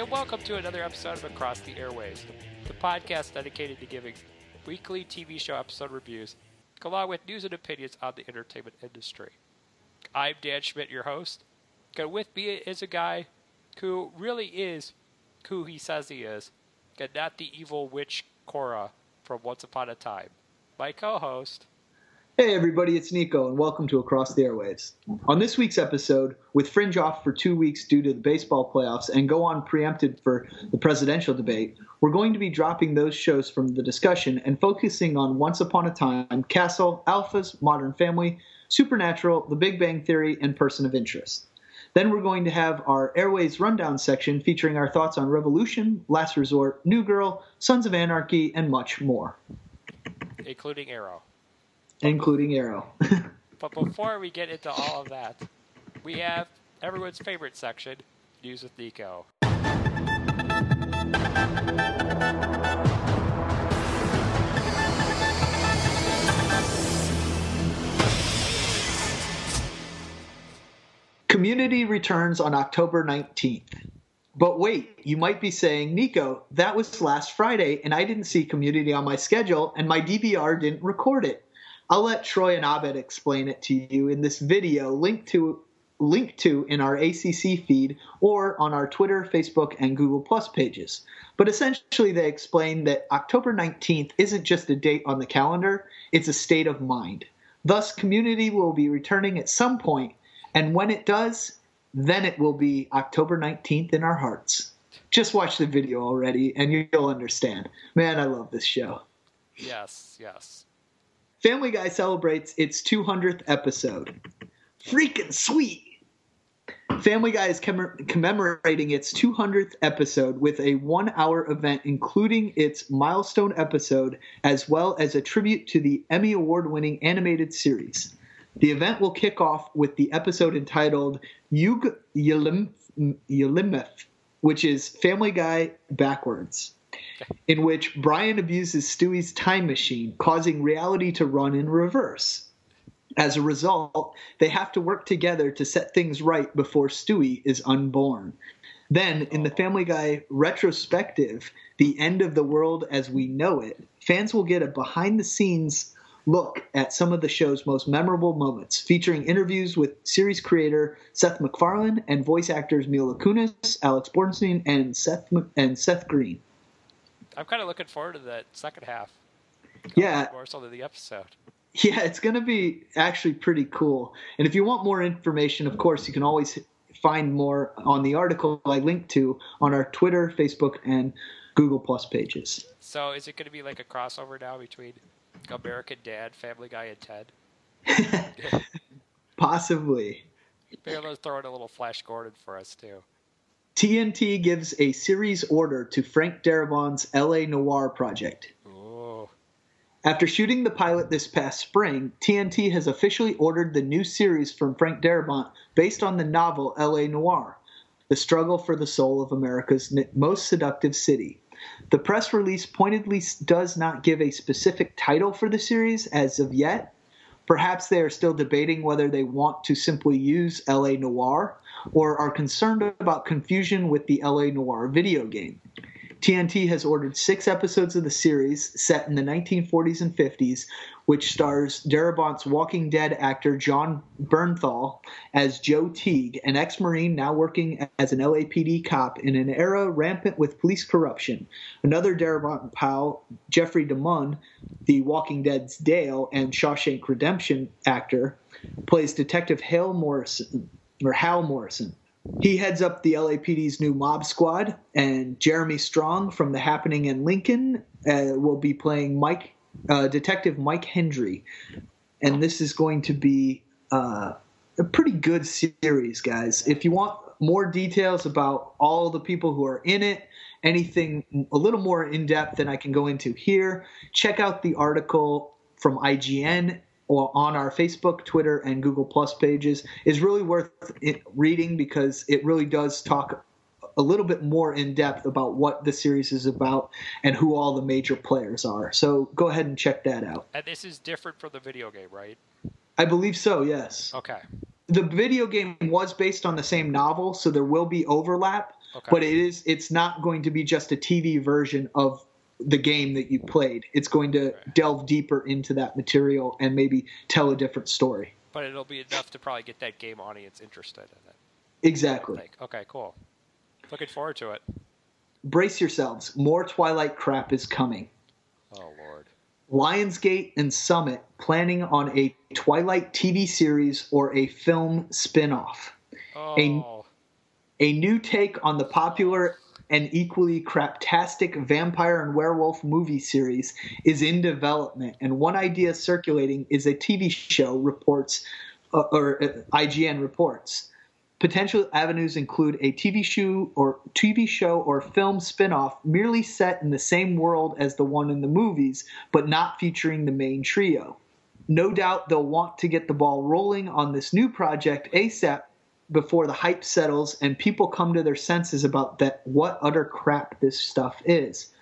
and welcome to another episode of Across the Airwaves, the podcast dedicated to giving weekly TV show episode reviews, along with news and opinions on the entertainment industry. I'm Dan Schmidt, your host, and with me is a guy who really is who he says he is, and not the evil witch Cora from Once Upon a Time. My co host, Hey everybody, it's Nico, and welcome to Across the Airwaves. On this week's episode, with Fringe off for two weeks due to the baseball playoffs and go on preempted for the presidential debate, we're going to be dropping those shows from the discussion and focusing on Once Upon a Time, Castle, Alphas, Modern Family, Supernatural, The Big Bang Theory, and Person of Interest. Then we're going to have our Airwaves Rundown section featuring our thoughts on Revolution, Last Resort, New Girl, Sons of Anarchy, and much more, including Arrow. Including Arrow. But before we get into all of that, we have everyone's favorite section, News with Nico. Community returns on October 19th. But wait, you might be saying, Nico, that was last Friday, and I didn't see Community on my schedule, and my DVR didn't record it. I'll let Troy and Abed explain it to you in this video linked to linked to in our ACC feed or on our Twitter, Facebook, and Google Plus pages. But essentially, they explain that October 19th isn't just a date on the calendar, it's a state of mind. Thus, Community will be returning at some point, and when it does, then it will be October 19th in our hearts. Just watch the video already, and you'll understand. Man, I love this show. Yes, yes. Family Guy celebrates its 200th episode. Freaking sweet! Family Guy is commem- commemorating its 200th episode with a one hour event, including its milestone episode, as well as a tribute to the Emmy Award winning animated series. The event will kick off with the episode entitled Yug Ylimaf, which is Family Guy backwards in which Brian abuses Stewie's time machine, causing reality to run in reverse. As a result, they have to work together to set things right before Stewie is unborn. Then, in the Family Guy retrospective, The End of the World as We Know It, fans will get a behind the scenes look at some of the show's most memorable moments, featuring interviews with series creator Seth MacFarlane and voice actors Mila Kunis, Alex Borstein, and Seth, and Seth Green. I'm kind of looking forward to that second half. Yeah, More so the episode. Yeah, it's going to be actually pretty cool. And if you want more information, of course, you can always find more on the article I linked to on our Twitter, Facebook, and Google Plus pages. So is it going to be like a crossover now between American Dad, Family Guy, and Ted? Possibly. Maybe throw in a little Flash Gordon for us too. TNT gives a series order to Frank Darabont's LA Noir project. Ooh. After shooting the pilot this past spring, TNT has officially ordered the new series from Frank Darabont based on the novel LA Noir, The Struggle for the Soul of America's Most Seductive City. The press release pointedly does not give a specific title for the series as of yet. Perhaps they are still debating whether they want to simply use LA Noir or are concerned about confusion with the LA Noir video game. TNT has ordered six episodes of the series set in the 1940s and 50s, which stars Darabont's Walking Dead actor Jon Bernthal as Joe Teague, an ex Marine now working as an LAPD cop in an era rampant with police corruption. Another Darabont pal, Jeffrey DeMunn, the Walking Dead's Dale and Shawshank Redemption actor, plays Detective Hale Morrison, or Hal Morrison. He heads up the LAPD's new mob squad, and Jeremy Strong from The Happening in Lincoln uh, will be playing Mike, uh, Detective Mike Hendry. And this is going to be uh, a pretty good series, guys. If you want more details about all the people who are in it anything a little more in depth than I can go into here, check out the article from IGN or on our Facebook, Twitter, and Google Plus pages. is really worth it reading because it really does talk a little bit more in depth about what the series is about and who all the major players are. So go ahead and check that out. And this is different from the video game, right? I believe so. Yes. Okay. The video game was based on the same novel, so there will be overlap. Okay. But it is it's not going to be just a TV version of the game that you played. It's going to Right. delve deeper into that material and maybe tell a different story. But it'll be enough to probably get that game audience interested in it. Exactly. Like, okay, cool. Looking forward to it. Brace yourselves. More Twilight crap is coming. Oh lord. Lionsgate and Summit planning on a Twilight TV series or a film spin-off. Oh. A new take on the popular and equally craptastic vampire and werewolf movie series is in development, and one idea circulating is a TV show. Reports, uh, or uh, IGN reports. Potential avenues include a TV show or TV show or film spin-off merely set in the same world as the one in the movies, but not featuring the main trio. No doubt they'll want to get the ball rolling on this new project ASAP before the hype settles and people come to their senses about that what utter crap this stuff is.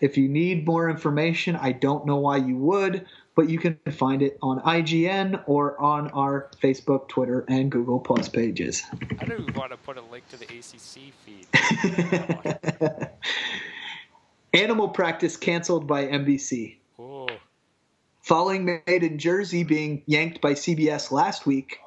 If you need more information, I don't know why you would, but you can find it on IGN or on our Facebook, Twitter, and Google Plus pages. I do want to put a link to the ACC feed. Animal practice canceled by NBC. Ooh. Following Made in Jersey being yanked by CBS last week,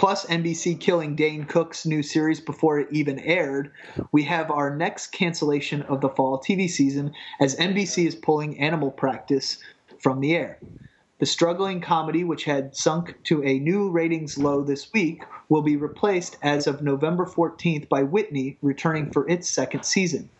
plus NBC killing Dane Cook's new series before it even aired, we have our next cancellation of the fall TV season as NBC is pulling Animal Practice from the air. The struggling comedy, which had sunk to a new ratings low this week, will be replaced as of November 14th by Whitney, returning for its second season.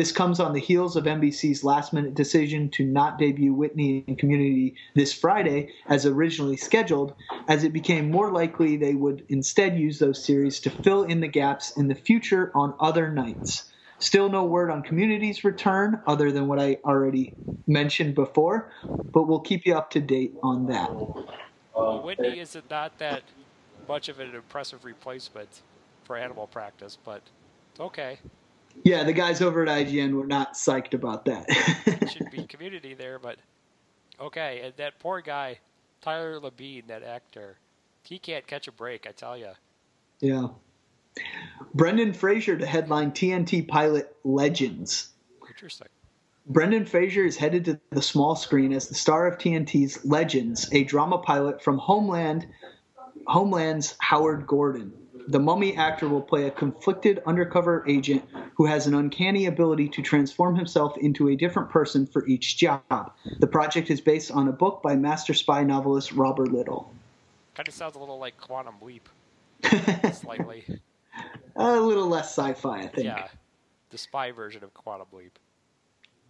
This comes on the heels of NBC's last minute decision to not debut Whitney and Community this Friday as originally scheduled, as it became more likely they would instead use those series to fill in the gaps in the future on other nights. Still no word on Community's return, other than what I already mentioned before, but we'll keep you up to date on that. Well, Whitney is not that much of an impressive replacement for animal practice, but okay. Yeah, the guys over at IGN were not psyched about that. Should be community there, but okay. And that poor guy, Tyler Labine, that actor, he can't catch a break. I tell you. Yeah. Brendan Fraser to headline TNT pilot Legends. Interesting. Brendan Fraser is headed to the small screen as the star of TNT's Legends, a drama pilot from Homeland, Homeland's Howard Gordon. The mummy actor will play a conflicted undercover agent who has an uncanny ability to transform himself into a different person for each job. The project is based on a book by master spy novelist Robert Littell. Kind of sounds a little like Quantum Leap, slightly. A little less sci-fi, I think. Yeah, the spy version of Quantum Leap.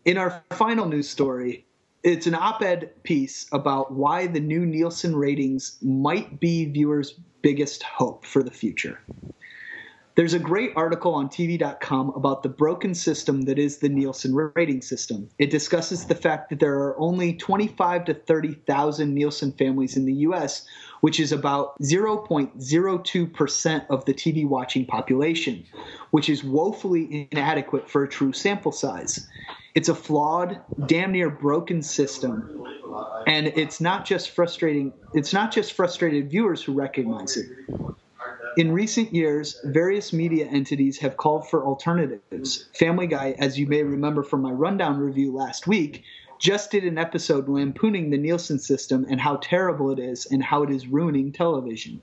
In our final news story, it's an op ed piece about why the new Nielsen ratings might be viewers' biggest hope for the future. There's a great article on TV.com about the broken system that is the Nielsen rating system. It discusses the fact that there are only 25 to 30,000 Nielsen families in the US, which is about 0.02% of the TV watching population, which is woefully inadequate for a true sample size. It's a flawed, damn near broken system, and it's not just frustrating. It's not just frustrated viewers who recognize it. In recent years, various media entities have called for alternatives. Family Guy, as you may remember from my rundown review last week, just did an episode lampooning the Nielsen system and how terrible it is and how it is ruining television.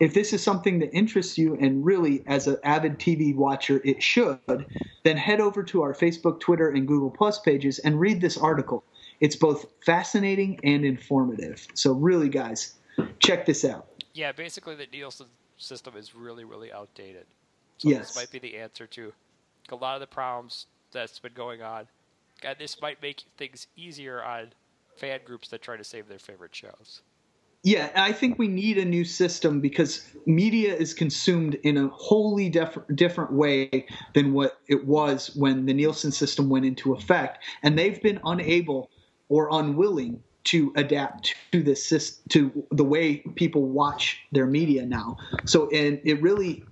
If this is something that interests you, and really, as an avid TV watcher, it should, then head over to our Facebook, Twitter, and Google Plus pages and read this article. It's both fascinating and informative. So, really, guys, check this out. Yeah, basically the Nielsen system is really, really outdated. So Yes. this might be the answer to a lot of the problems that's been going on. And this might make things easier on fan groups that try to save their favorite shows. Yeah, I think we need a new system because media is consumed in a wholly def- different way than what it was when the Nielsen system went into effect, and they've been unable or unwilling to adapt to this to the way people watch their media now. So, and it really,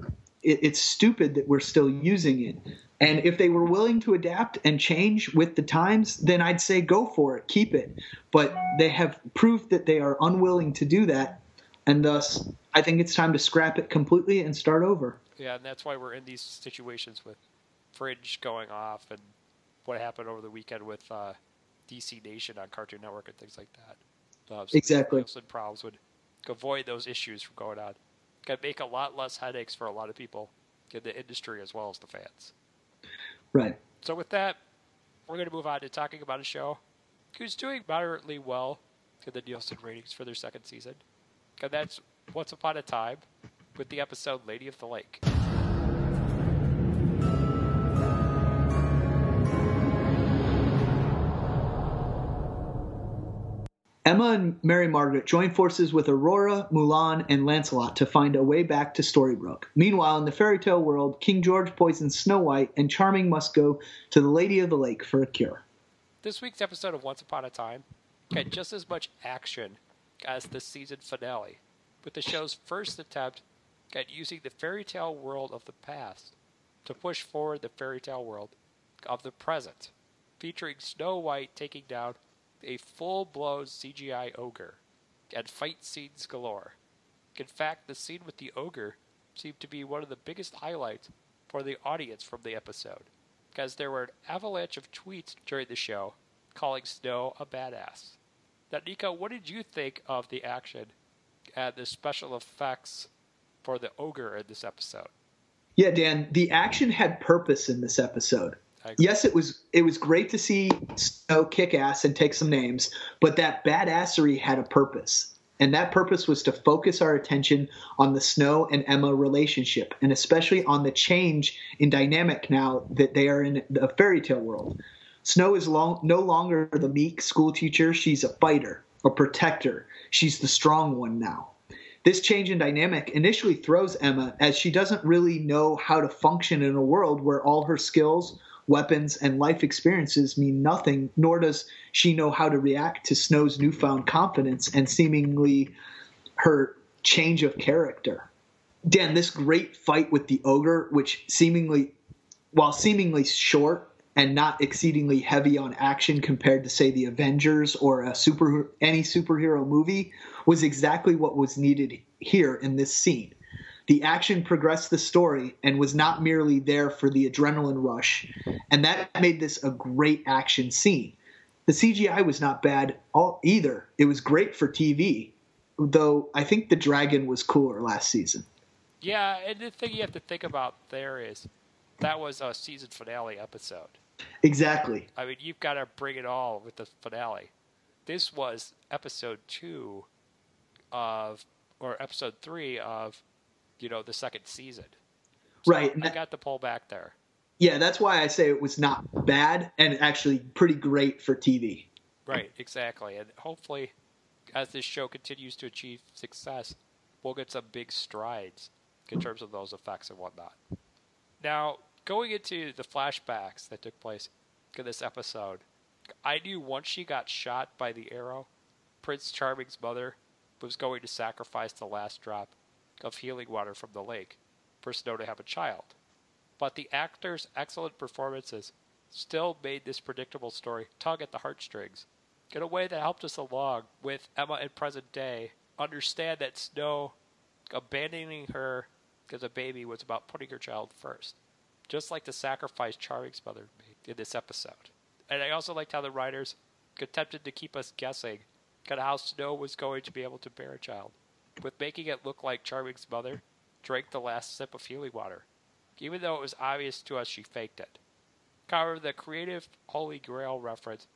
it, it's stupid that we're still using it. And if they were willing to adapt and change with the times, then I'd say go for it, keep it. But they have proved that they are unwilling to do that, and thus I think it's time to scrap it completely and start over. Yeah, and that's why we're in these situations with Fringe going off and what happened over the weekend with uh, DC Nation on Cartoon Network and things like that. Uh, so Exactly. Problems would avoid those issues from going on. Could make a lot less headaches for a lot of people in the industry as well as the fans. Right. So with that, we're going to move on to talking about a show who's doing moderately well in the Nielsen ratings for their second season. And that's Once Upon a Time with the episode Lady of the Lake. Emma and Mary Margaret join forces with Aurora, Mulan, and Lancelot to find a way back to Storybrooke. Meanwhile, in the fairy tale world, King George poisons Snow White, and Charming must go to the Lady of the Lake for a cure. This week's episode of Once Upon a Time had just as much action as the season finale, with the show's first attempt at using the fairy tale world of the past to push forward the fairy tale world of the present, featuring Snow White taking down a full blown CGI ogre and fight scenes galore. In fact, the scene with the ogre seemed to be one of the biggest highlights for the audience from the episode, because there were an avalanche of tweets during the show calling Snow a badass. Now, Nico, what did you think of the action and the special effects for the ogre in this episode? Yeah, Dan, the action had purpose in this episode. Yes, it was it was great to see Snow kick ass and take some names, but that badassery had a purpose. And that purpose was to focus our attention on the Snow and Emma relationship, and especially on the change in dynamic now that they are in the fairy tale world. Snow is long, no longer the meek school teacher, she's a fighter, a protector. She's the strong one now. This change in dynamic initially throws Emma as she doesn't really know how to function in a world where all her skills, weapons, and life experiences mean nothing, nor does she know how to react to Snow's newfound confidence and seemingly her change of character. Dan, this great fight with the ogre, which seemingly, while seemingly short and not exceedingly heavy on action compared to, say, the Avengers or a super any superhero movie, was exactly what was needed here in this scene. The action progressed the story and was not merely there for the adrenaline rush, and that made this a great action scene. The CGI was not bad all, either. It was great for TV, though I think the dragon was cooler last season. Yeah, and the thing you have to think about there is that was a season finale episode. Exactly. I mean, you've got to bring it all with the finale. This was episode two of, or episode three of, you know, the second season. So Right, and I got the pull back there. Yeah, that's why I say it was not bad and actually pretty great for TV. Right, exactly. And hopefully, as this show continues to achieve success, we'll get some big strides in terms of those effects and whatnot. Now, going into the flashbacks that took place in this episode, I knew once she got shot by the arrow, Prince Charming's mother was going to sacrifice the last drop of healing water from the lake for Snow to have a child. But the actors' excellent performances still made this predictable story tug at the heartstrings in a way that helped us along with Emma in present day understand that Snow abandoning her as a baby was about putting her child first, just like the sacrifice Charming's mother made in this episode. And I also liked how the writers attempted to keep us guessing how Snow was going to be able to bear a child, with making it look like Charming's mother drank the last sip of healing water, even though it was obvious to us she faked it. However, the creative Holy Grail reference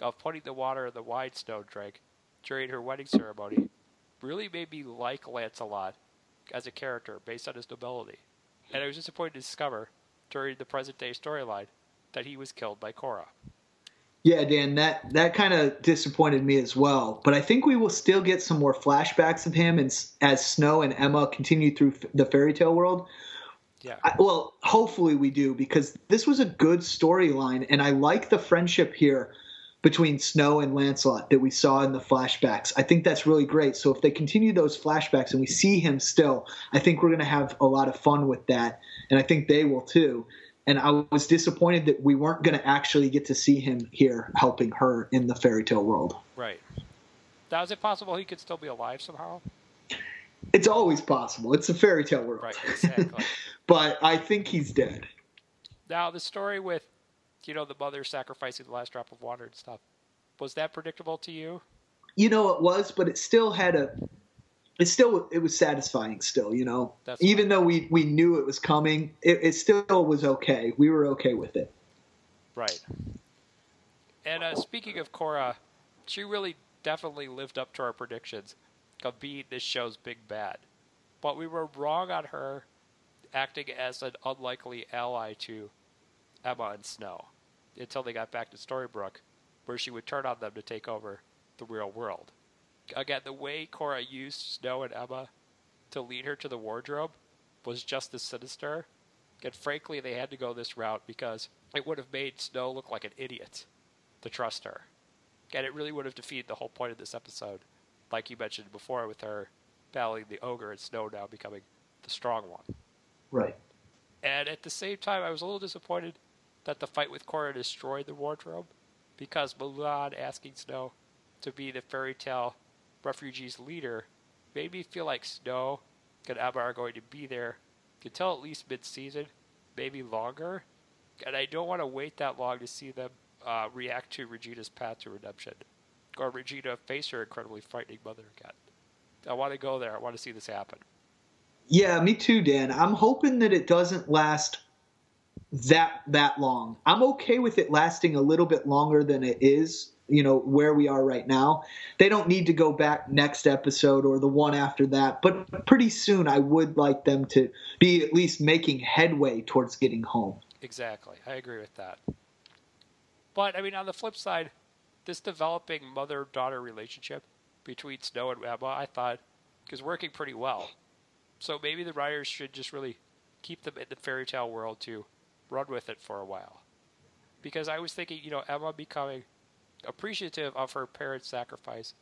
of putting the water in the wine Snow drank during her wedding ceremony really made me like Lancelot as a character based on his nobility. And I was disappointed to discover during the present day storyline that he was killed by Cora. Yeah, Dan, that that kind of disappointed me as well. But I think we will still get some more flashbacks of him, and as Snow and Emma continue through f- the fairy tale world. Yeah. I, well, hopefully we do because this was a good storyline, and I like the friendship here between Snow and Lancelot that we saw in the flashbacks. I think that's really great. So if they continue those flashbacks and we see him still, I think we're going to have a lot of fun with that, and I think they will too and I was disappointed that we weren't going to actually get to see him here helping her in the fairy tale world. Right. Now, is it possible he could still be alive somehow? It's always possible. It's a fairy tale world. Right, exactly. but I think he's dead. Now, the story with, you know, the mother sacrificing the last drop of water and stuff, was that predictable to you? You know, it was, but it still had a it still it was satisfying still you know That's even fine. though we we knew it was coming it, it still was okay we were okay with it Right. And uh, speaking of Cora, she really definitely lived up to our predictions of being this show's big bad. But we were wrong on her acting as an unlikely ally to Emma and Snow until they got back to Storybrooke, where she would turn on them to take over the real world. Again, the way Cora used Snow and Emma to lead her to the wardrobe was just as sinister. And frankly, they had to go this route because it would have made Snow look like an idiot to trust her. And it really would have defeated the whole point of this episode, like you mentioned before, with her battling the ogre and Snow now becoming the strong one. right And at the same time, I was a little disappointed that the fight with Cora destroyed the wardrobe because Mulan asking Snow to be the fairy tale refugees leader made me feel like Snow and Emma are going to be there until at least mid season, maybe longer. And I don't want to wait that long to see them uh, react to Regina's path to redemption or Regina face her incredibly frightening mother again. I want to go there. I want to see this happen. yeah me too dan i'm hoping that it doesn't last that that long i'm okay with it lasting a little bit longer than it is you know where we are right now they don't need to go back next episode or the one after that but pretty soon i would like them to be at least making headway towards getting home Exactly. I agree with that. But, I mean, on the flip side, this developing mother daughter relationship between Snow and Emma, I thought, is working pretty well. So maybe the writers should just really keep them in the fairy tale world to run with it for a while. Because I was thinking, you know, Emma becoming appreciative of her parents' sacrifice,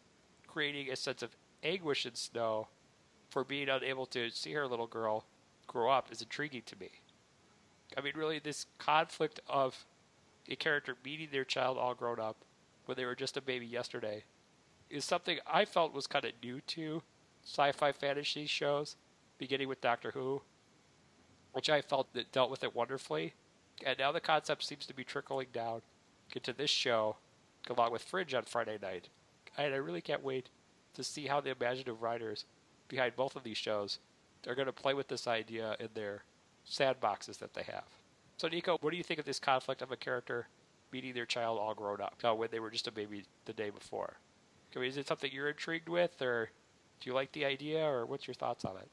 creating a sense of anguish in Snow for being unable to see her little girl grow up is intriguing to me. I mean, really, this conflict of a character meeting their child all grown up when they were just a baby yesterday is something I felt was kind of new to sci fi fantasy shows, beginning with Doctor Who, which I felt that dealt with it wonderfully. And now the concept seems to be trickling down into this show, along with Fringe on Friday night. And I really can't wait to see how the imaginative writers behind both of these shows are going to play with this idea in their sandboxes that they have. So, Nico, what do you think of this conflict of a character meeting their child all grown up uh, when they were just a baby the day before? I mean, is it something you're intrigued with, or do you like the idea, or what's your thoughts on it?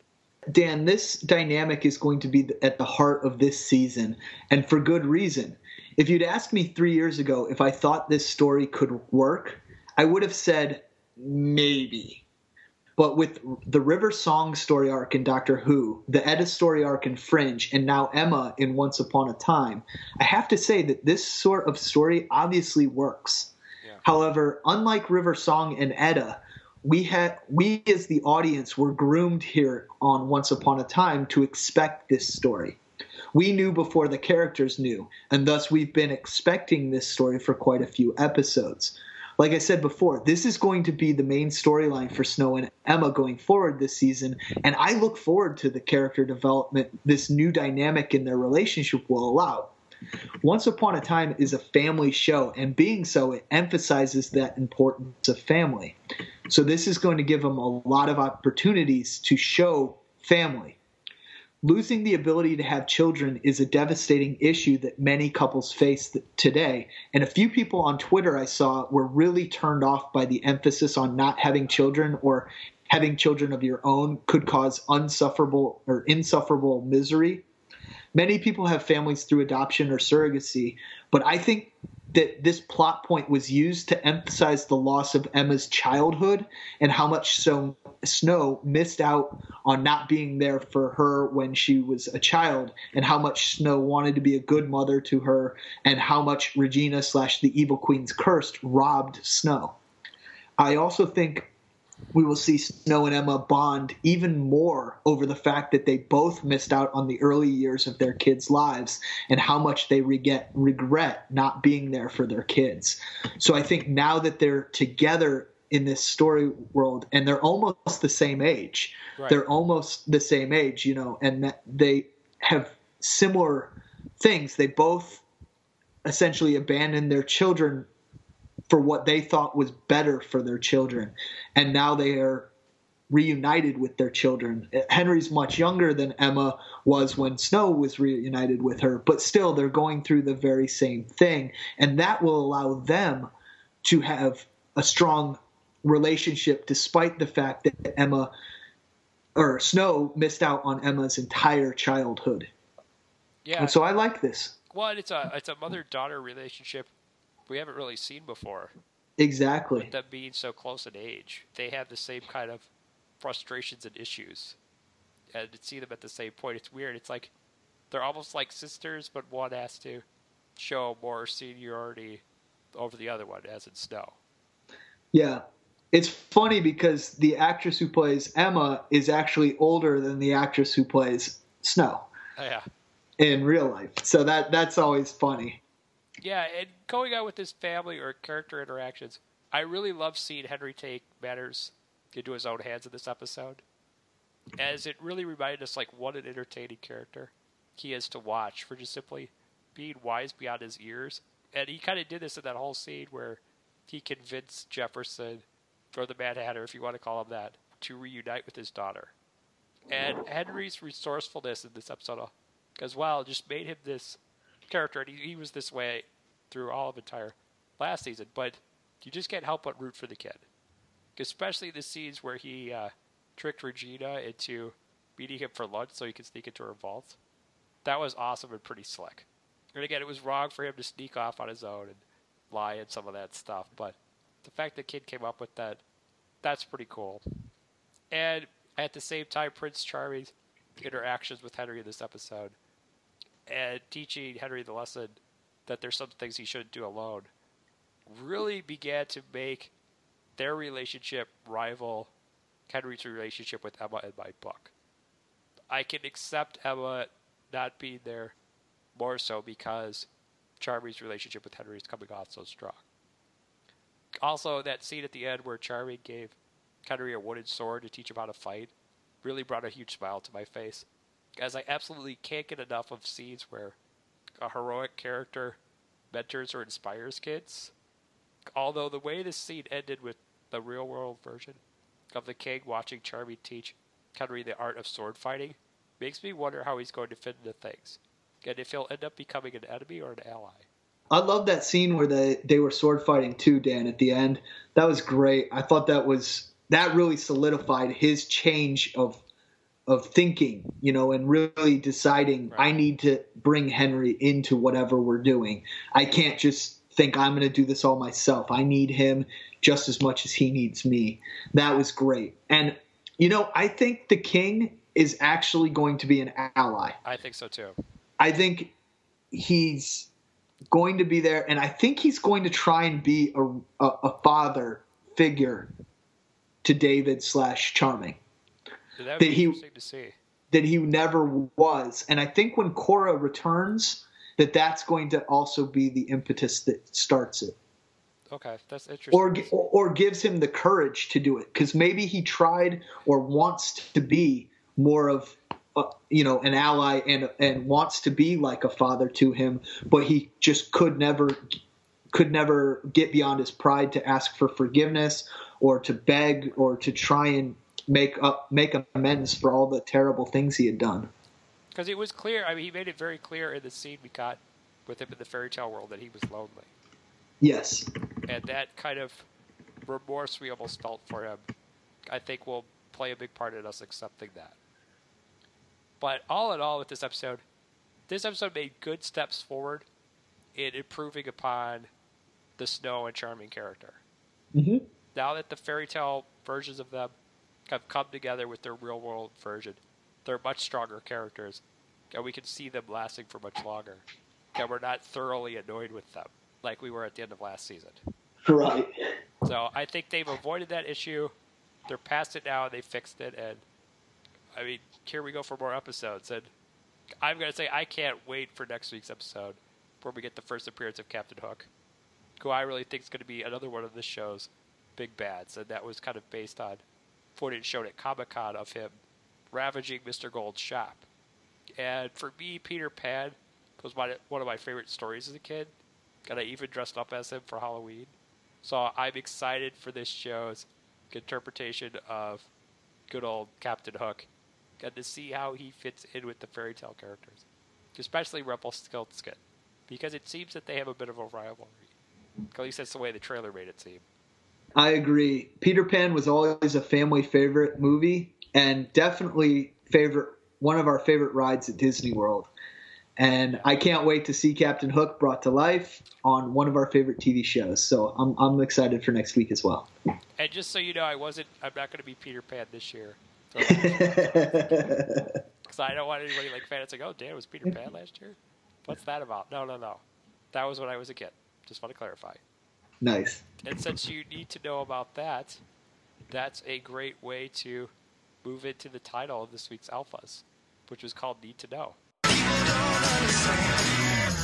Dan, this dynamic is going to be at the heart of this season, and for good reason. If you'd asked me three years ago if I thought this story could work, I would have said maybe. But with the River Song story arc in Doctor Who, the Etta story arc in Fringe, and now Emma in Once Upon a Time, I have to say that this sort of story obviously works. Yeah. However, unlike River Song and Etta, we had we as the audience were groomed here on Once Upon a Time to expect this story. We knew before the characters knew, and thus we've been expecting this story for quite a few episodes. Like I said before, this is going to be the main storyline for Snow and Emma going forward this season, and I look forward to the character development this new dynamic in their relationship will allow. Once Upon a Time is a family show, and being so, it emphasizes that importance of family. So, this is going to give them a lot of opportunities to show family. Losing the ability to have children is a devastating issue that many couples face today. And a few people on Twitter I saw were really turned off by the emphasis on not having children or having children of your own could cause unsufferable or insufferable misery. Many people have families through adoption or surrogacy, but I think that this plot point was used to emphasize the loss of Emma's childhood and how much so Snow missed out on not being there for her when she was a child, and how much Snow wanted to be a good mother to her, and how much Regina slash the Evil Queen's curse robbed Snow. I also think we will see Snow and Emma bond even more over the fact that they both missed out on the early years of their kids' lives and how much they regret regret not being there for their kids. So I think now that they're together in this story world and they're almost the same age. Right. They're almost the same age, you know, and that they have similar things. They both essentially abandoned their children for what they thought was better for their children. And now they are reunited with their children. Henry's much younger than Emma was when Snow was reunited with her, but still they're going through the very same thing. And that will allow them to have a strong relationship despite the fact that Emma or Snow missed out on Emma's entire childhood. Yeah. And so I like this. Well, it's a it's a mother daughter relationship we haven't really seen before. Exactly. With them being so close in age, they have the same kind of frustrations and issues, and to see them at the same point, it's weird. It's like they're almost like sisters, but one has to show more seniority over the other one, as in Snow. Yeah. It's funny because the actress who plays Emma is actually older than the actress who plays Snow Oh, yeah. in real life. So that that's always funny. Yeah, and going on with his family or character interactions, I really love seeing Henry take matters into his own hands in this episode, as it really reminded us like what an entertaining character he is to watch for just simply being wise beyond his years. And he kind of did this in that whole scene where he convinced Jefferson, or the Mad Hatter, if you want to call him that, to reunite with his daughter. And Henry's resourcefulness in this episode uh, as well just made him this character, and he, he was this way through all of entire last season. But you just can't help but root for the kid, especially the scenes where he uh, tricked Regina into meeting him for lunch so he could sneak into her vault. That was awesome and pretty slick. And again, it was wrong for him to sneak off on his own and lie and some of that stuff, but the fact the kid came up with that, that's pretty cool. And at the same time, Prince Charming's interactions with Henry in this episode and teaching Henry the lesson that there's some things he shouldn't do alone really began to make their relationship rival Henry's relationship with Emma in my book. I can accept Emma not being there more so because Charming's relationship with Henry is coming off so strong. Also, that scene at the end where Charming gave Henry a wooden sword to teach him how to fight really brought a huge smile to my face as I absolutely can't get enough of scenes where a heroic character mentors or inspires kids. Although the way this scene ended with the real world version of the king watching Charming teach Henry the art of sword fighting makes me wonder how he's going to fit into things. And if he'll end up becoming an enemy or an ally. I love that scene where they they were sword fighting too, Dan, at the end. That was great. I thought that was that really solidified his change of of thinking, you know, and really deciding Right. I need to bring Henry into whatever we're doing. I can't just think I'm going to do this all myself. I need him just as much as he needs me. That was great. And you know, I think the king is actually going to be an ally. I think so too. I think he's going to be there, and I think he's going to try and be a, a, a father figure to David slash Charming that That he- that he never was. And I think when Cora returns, that that's going to also be the impetus that starts it, Okay, that's interesting. or or, or gives him the courage to do it, because maybe he tried or wants to be more of. Uh, you know, an ally and and wants to be like a father to him, but he just could never could never get beyond his pride to ask for forgiveness or to beg or to try and make up make amends for all the terrible things he had done. Because it was clear, I mean, he made it very clear in the scene we got with him in the fairy tale world that he was lonely. Yes. And that kind of remorse we almost felt for him, I think will play a big part in us accepting that. But all in all, with this episode, this episode made good steps forward in improving upon the Snow and Charming character. hmm Now that the fairy tale versions of them have come together with their real world version, they're much stronger characters, and we can see them lasting for much longer. And we're not thoroughly annoyed with them like we were at the end of last season. Right. So I think they've avoided that issue. They're past it now, and they fixed it. And I mean, here we go for more episodes. And I'm gonna say I can't wait for next week's episode, where we get the first appearance of Captain Hook, who I really think is going to be another one of the show's big bads. And that was kind of based on footage shown at Comic Con of him ravaging Mr. Gold's shop. And for me, Peter Pan was my, one of my favorite stories as a kid. And I even dressed up as him for Halloween. So I'm excited for this show's interpretation of good old Captain Hook and to see how he fits in with the fairy tale characters, especially Rumpelstiltskin, because it seems that they have a bit of a rivalry. At least that's the way the trailer made it seem. I agree. Peter Pan was always a family favorite movie and definitely favorite one of our favorite rides at Disney World. And I can't wait to see Captain Hook brought to life on one of our favorite TV shows. So I'm I'm excited for next week as well. And just so you know, I wasn't. I'm not going to be Peter Pan this year. Because I don't want anybody like fantasizing, oh, Dan was Peter Pan last year? What's that about? No, no, no. That was when I was a kid. Just want to clarify. Nice. And since you need to know about that, that's a great way to move into the title of this week's Alphas, which was called Need to Know.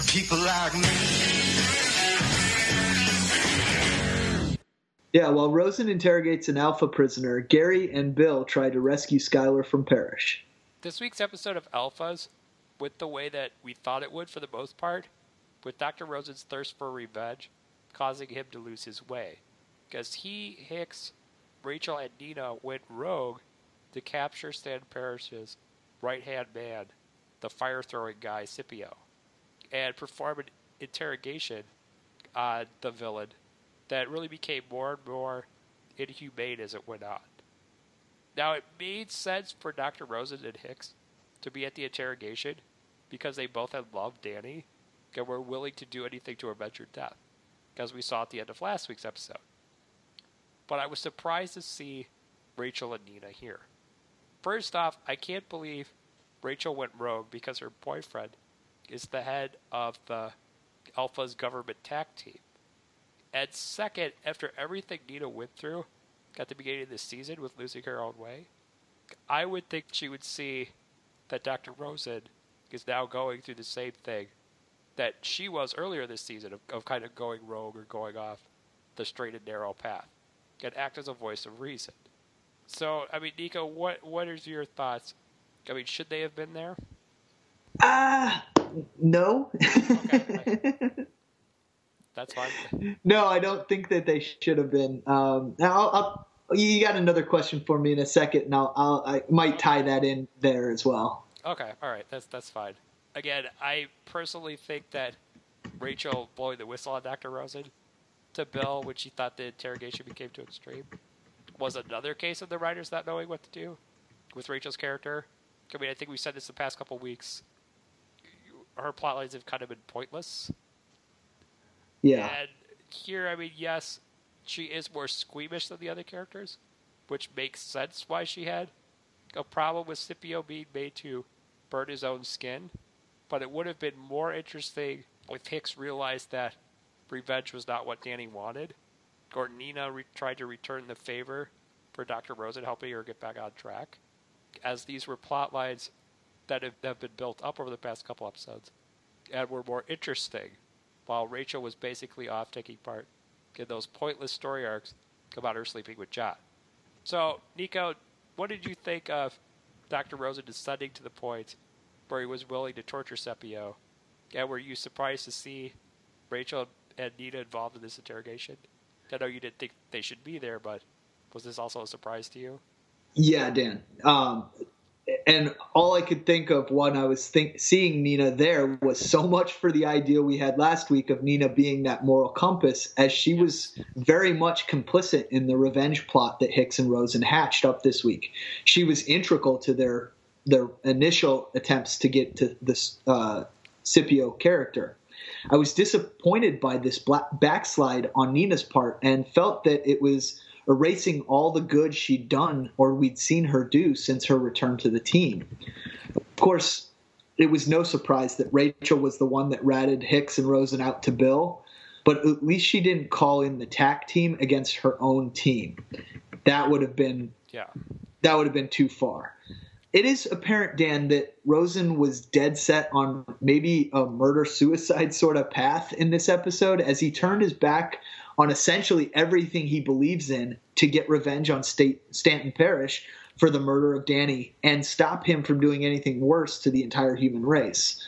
People like me. Yeah, while Rosen interrogates an alpha prisoner, Gary and Bill try to rescue Skylar from Parrish. This week's episode of Alphas went the way that we thought it would for the most part, with Dr. Rosen's thirst for revenge causing him to lose his way. Because he, Hicks, Rachel, and Nina went rogue to capture Stan Parrish's right hand man, the fire throwing guy Scipio, and perform an interrogation on the villain that really became more and more inhumane as it went on. Now, it made sense for Dr. Rosen and Hicks to be at the interrogation because they both had loved Danny and were willing to do anything to avenge her death, as we saw at the end of last week's episode. But I was surprised to see Rachel and Nina here. First off, I can't believe Rachel went rogue because her boyfriend is the head of the Alpha's government tack team. And second, after everything Nina went through at the beginning of this season with losing her own way, I would think she would see that Dr. Rosen is now going through the same thing that she was earlier this season of, of kind of going rogue or going off the straight and narrow path and act as a voice of reason. So, I mean, Nico, what what is your thoughts? I mean, should they have been there? Ah, no. Okay. That's fine. no, I don't think that they should have been. Um, now, I'll, I'll, you got another question for me in a second, and I'll, I'll, I might tie that in there as well. Okay, all right, that's that's fine. Again, I personally think that Rachel blowing the whistle on Dr. Rosen to Bill when she thought the interrogation became too extreme was another case of the writers not knowing what to do with Rachel's character. I mean, I think we said this the past couple weeks. Her plot lines have kind of been pointless. Yeah. And here, I mean, yes, she is more squeamish than the other characters, which makes sense why she had a problem with Scipio being made to burn his own skin. But it would have been more interesting if Hicks realized that revenge was not what Danny wanted, or Nina re- tried to return the favor for Dr. Rosen helping her get back on track, as these were plot lines that have, have been built up over the past couple episodes and were more interesting while Rachel was basically off taking part in those pointless story arcs about her sleeping with John. So, Nico, what did you think of Dr. Rosen descending to the point where he was willing to torture Scipio? And were you surprised to see Rachel and Nina involved in this interrogation? I know you didn't think they should be there, but was this also a surprise to you? Yeah, Dan. Um, and all I could think of when I was think, seeing Nina there was so much for the idea we had last week of Nina being that moral compass, as she was very much complicit in the revenge plot that Hicks and Rosen hatched up this week. She was integral to their their initial attempts to get to this uh, Scipio character. I was disappointed by this black backslide on Nina's part and felt that it was erasing all the good she'd done or we'd seen her do since her return to the team. Of course, it was no surprise that Rachel was the one that ratted Hicks and Rosen out to Bill, but at least she didn't call in the tack team against her own team. That would have been Yeah. that would have been too far. It is apparent, Dan, that Rosen was dead set on maybe a murder suicide sort of path in this episode as he turned his back on essentially everything he believes in to get revenge on State, Stanton Parrish for the murder of Danny and stop him from doing anything worse to the entire human race.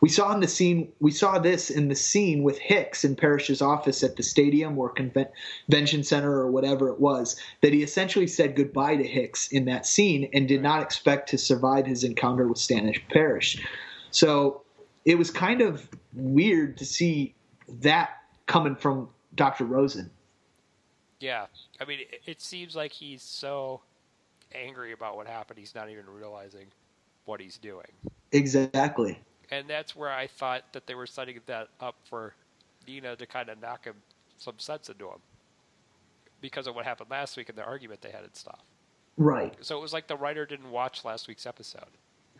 We saw in the scene. We saw this in the scene with Hicks in Parrish's office at the stadium or convention center or whatever it was. That he essentially said goodbye to Hicks in that scene and did not expect to survive his encounter with Stanish Parrish. So it was kind of weird to see that coming from Dr. Rosen. Yeah. I mean, it, it seems like he's so angry about what happened, he's not even realizing what he's doing. Exactly. And that's where I thought that they were setting that up for Nina to kind of knock him some sense into him because of what happened last week and the argument they had and stuff. Right. So it was like the writer didn't watch last week's episode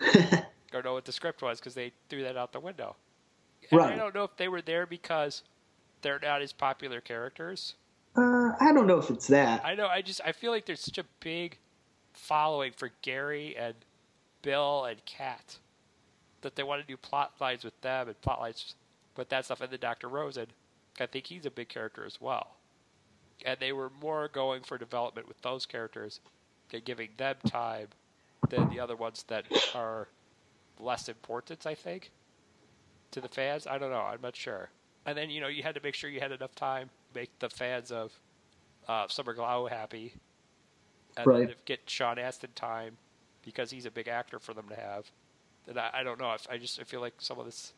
or know what the script was because they threw that out the window. And I don't know if they were there because they're not as popular characters. Uh, I don't know if it's that. I know. I just I feel like there's such a big following for Gary and Bill and Kat that they want to do plot lines with them and plot lines with that stuff. And then Dr. Rosen, I think he's a big character as well. And they were more going for development with those characters and giving them time than the other ones that are less important, I think, to the fans. I don't know. I'm not sure. And then, you know, you had to make sure you had enough time to make the fans of uh, Summer Glau happy. And Right. get Sean Astin time because he's a big actor for them to have. And I, I don't know. If, I just I feel like some of this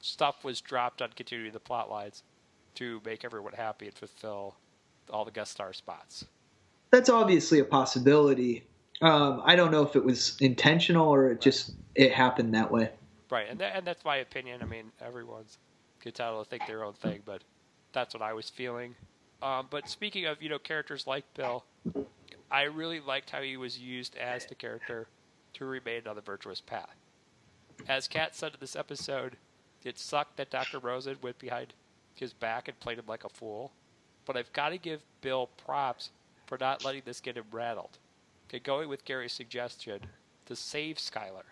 stuff was dropped on continuing the plot lines to make everyone happy and fulfill all the guest star spots. That's obviously a possibility. Um, I don't know if it was intentional or it just it happened that way. Right, and that, and that's my opinion. I mean, everyone's entitled to think their own thing, but that's what I was feeling. Um, but speaking of you know characters like Bill, I really liked how he was used as the character to remain on the virtuous path. As Kat said in this episode, it sucked that Dr. Rosen went behind his back and played him like a fool, but I've got to give Bill props for not letting this get him rattled. Okay, going with Gary's suggestion to save Skylar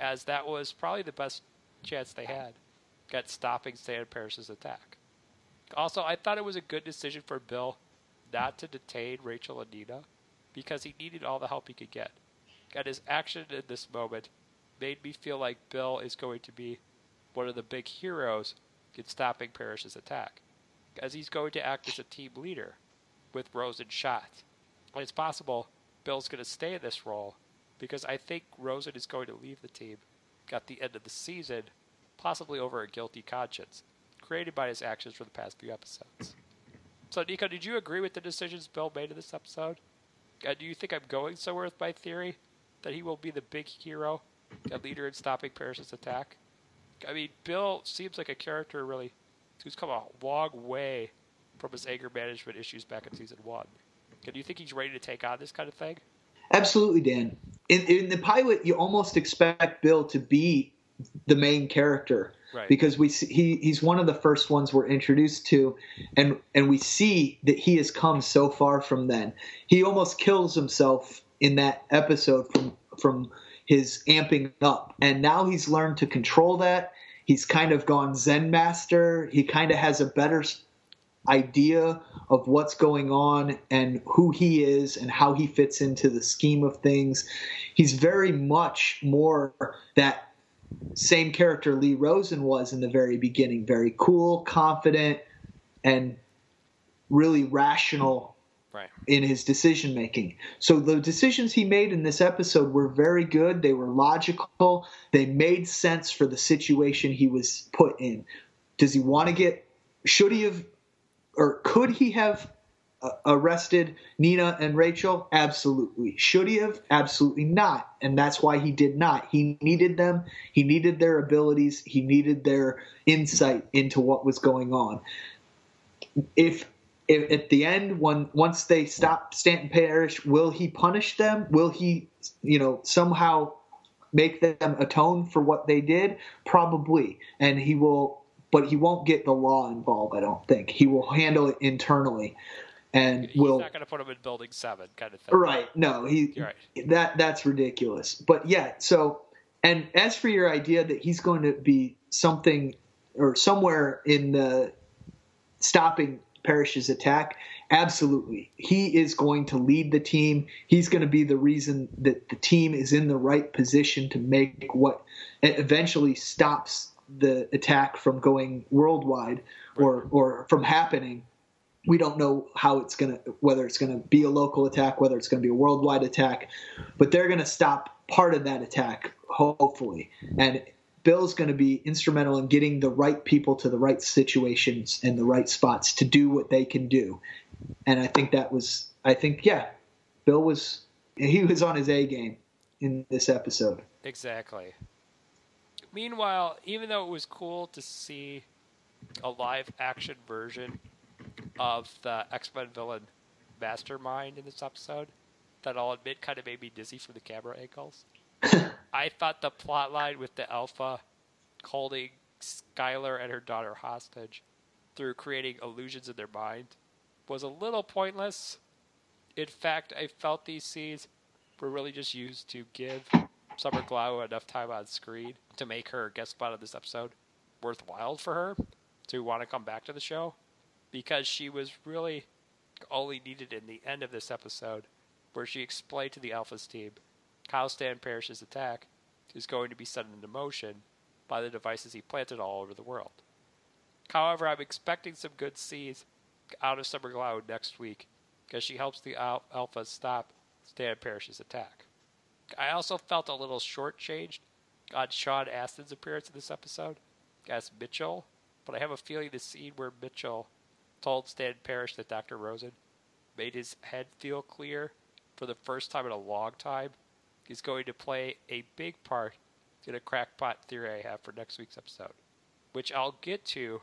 as that was probably the best chance they had at stopping Stan Parrish's attack. Also, I thought it was a good decision for Bill not to detain Rachel and Nina because he needed all the help he could get. And his action in this moment made me feel like Bill is going to be one of the big heroes in stopping Parrish's attack, as he's going to act as a team leader with Rosen shot. And it's possible Bill's going to stay in this role because I think Rosen is going to leave the team at the end of the season, possibly over a guilty conscience created by his actions for the past few episodes. So, Nico, did you agree with the decisions Bill made in this episode? Do you think I'm going somewhere with my theory that he will be the big hero, a leader in stopping Parrish's attack? I mean, Bill seems like a character really who's come a long way from his anger management issues back in season one. Do you think he's ready to take on this kind of thing? Absolutely, Dan. In, in the pilot, you almost expect Bill to be the main character Right. because we see, he he's one of the first ones we're introduced to, and and we see that he has come so far from then. He almost kills himself in that episode from from his amping up, and now he's learned to control that. He's kind of gone Zen master. He kind of has a better idea of what's going on and who he is and how he fits into the scheme of things. He's very much more that same character Lee Rosen was in the very beginning very cool, confident, and really rational Right. in his decision making. So the decisions he made in this episode were very good. They were logical. They made sense for the situation he was put in. Does he want to get should he have or could he have uh, arrested Nina and Rachel? Absolutely. Should he have? Absolutely not. And that's why he did not. He needed them. He needed their abilities. He needed their insight into what was going on. If, if at the end, when once they stop Stanton Parrish, will he punish them? Will he, you know, somehow make them atone for what they did? Probably. And he will but he won't get the law involved. I don't think he will handle it internally, and He's will not going to put him in Building Seven, kind of thing. right. No, he You're right. that that's ridiculous. But yeah, so and as for your idea that he's going to be something or somewhere in the stopping Parrish's attack, absolutely. He is going to lead the team. He's going to be the reason that the team is in the right position to make what eventually stops the attack from going worldwide or or from happening we don't know how it's going to whether it's going to be a local attack whether it's going to be a worldwide attack but they're going to stop part of that attack hopefully and bill's going to be instrumental in getting the right people to the right situations and the right spots to do what they can do and i think that was i think yeah bill was he was on his a game in this episode Exactly. Meanwhile, even though it was cool to see a live action version of the X Men villain Mastermind in this episode, that I'll admit kind of made me dizzy from the camera angles. I thought the plot line with the Alpha holding Skylar and her daughter hostage through creating illusions in their mind was a little pointless. In fact, I felt these scenes were really just used to give Summer Glau enough time on screen to make her guest spot on this episode worthwhile for her to want to come back to the show because she was really only needed in the end of this episode where she explained to the Alpha's team how Stan Parrish's attack is going to be set into motion by the devices he planted all over the world. However, I'm expecting some good scenes out of Summer Glau next week because she helps the Al- Alpha stop Stan Parrish's attack. I also felt a little shortchanged on Sean Astin's appearance in this episode as Mitchell, but I have a feeling the scene where Mitchell told Stan Parrish that Dr. Rosen made his head feel clear for the first time in a long time is going to play a big part in a crackpot theory I have for next week's episode, which I'll get to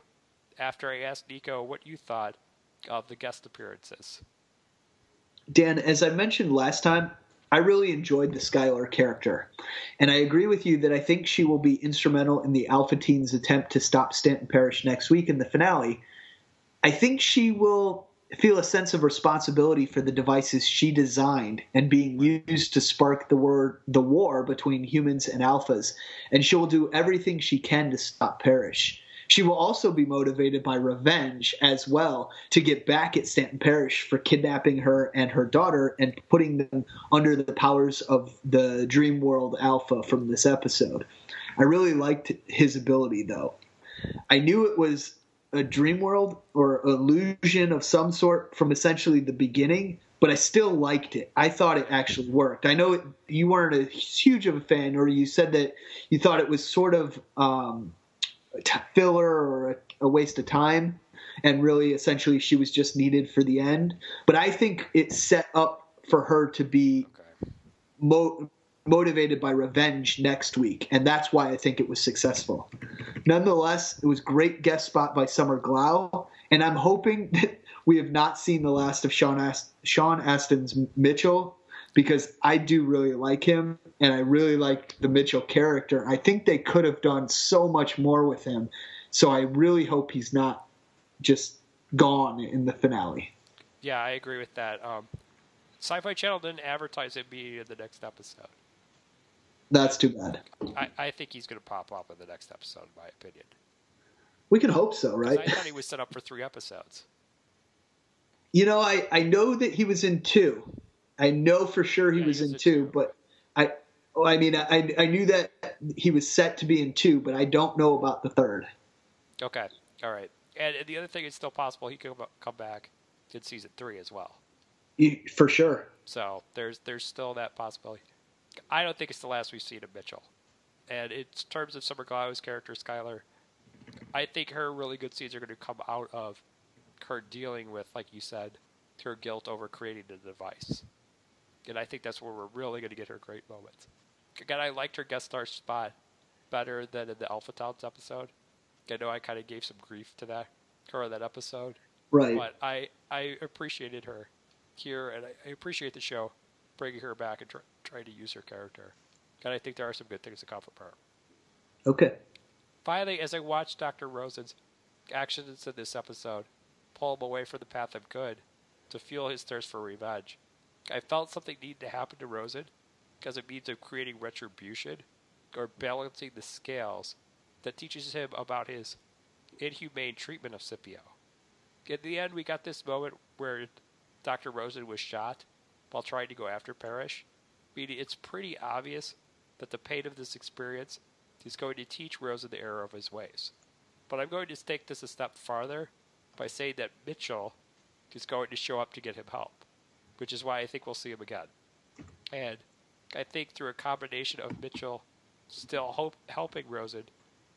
after I ask Nico what you thought of the guest appearances. Dan, as I mentioned last time, I really enjoyed the Skylar character. And I agree with you that I think she will be instrumental in the Alpha Teens attempt to stop Stanton Parrish next week in the finale. I think she will feel a sense of responsibility for the devices she designed and being used to spark the word the war between humans and alphas, and she will do everything she can to stop Parrish. She will also be motivated by revenge as well to get back at Stanton Parrish for kidnapping her and her daughter and putting them under the powers of the Dream World Alpha from this episode. I really liked his ability though. I knew it was a dream world or illusion of some sort from essentially the beginning, but I still liked it. I thought it actually worked. I know it, you weren't a huge of a fan, or you said that you thought it was sort of um, filler or a, a waste of time, and really, essentially, she was just needed for the end. But I think it set up for her to be Okay. mo- motivated by revenge next week, and that's why I think it was successful. Nonetheless, it was great guest spot by Summer Glau, and I'm hoping that we have not seen the last of Sean, Ast- Sean Astin's Mitchell because I do really like him, and I really liked the Mitchell character. I think they could have done so much more with him, so I really hope he's not just gone in the finale. Yeah, I agree with that. Um, Sci-Fi Channel didn't advertise it being in the next episode. That's too bad. I, I think he's going to pop up in the next episode, in my opinion. We can hope so, right? I thought he was set up for three episodes. You know, I, I know that he was in two. I know for sure he Yeah, was he in two, two. but I well, I mean I I knew that he was set to be in two, but I don't know about the third. Okay, all right. And, and the other thing is still possible he could come- come back in season three as well. You- For sure. So there's there's still that possibility. I don't think it's the last we've seen of Mitchell. And in terms of Summer Glau's character, Skylar, I think her really good scenes are going to come out of her dealing with, like you said, her guilt over creating the device. And I think that's where we're really going to get her great moments. Again, I liked her guest star spot better than in the Alpha Towns episode. I know I kind of gave some grief to that her that episode, Right. but I I appreciated her here, and I, I appreciate the show bringing her back and try, to use her character. And I think there are some good things to come from her. Okay. Finally, as I watched Dr. Rosen's actions in this episode pull him away from the path of good to fuel his thirst for revenge, I felt something needed to happen to Rosen because it means of creating retribution or balancing the scales that teaches him about his inhumane treatment of Scipio. In the end, we got this moment where Dr. Rosen was shot while trying to go after Parrish, meaning it's pretty obvious that the pain of this experience is going to teach Rosen the error of his ways. But I'm going to take this a step farther by saying that Mitchell is going to show up to get him help, which is why I think we'll see him again. And I think through a combination of Mitchell still hope, helping Rosen,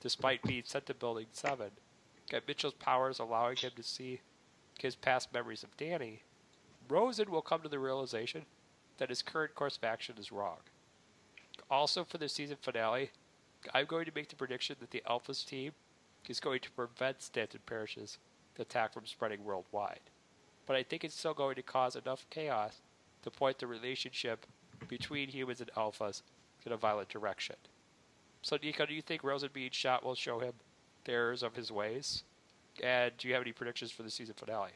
despite being sent to Building 7, and Mitchell's powers allowing him to see his past memories of Danny, Rosen will come to the realization that his current course of action is wrong. Also, for the season finale, I'm going to make the prediction that the Alphas team is going to prevent Stanton Parrish's attack from spreading worldwide. But I think it's still going to cause enough chaos to point the relationship between humans and Alphas in a violent direction. So, Nico, do you think Rosen being shot will show him the errors of his ways? And do you have any predictions for the season finale?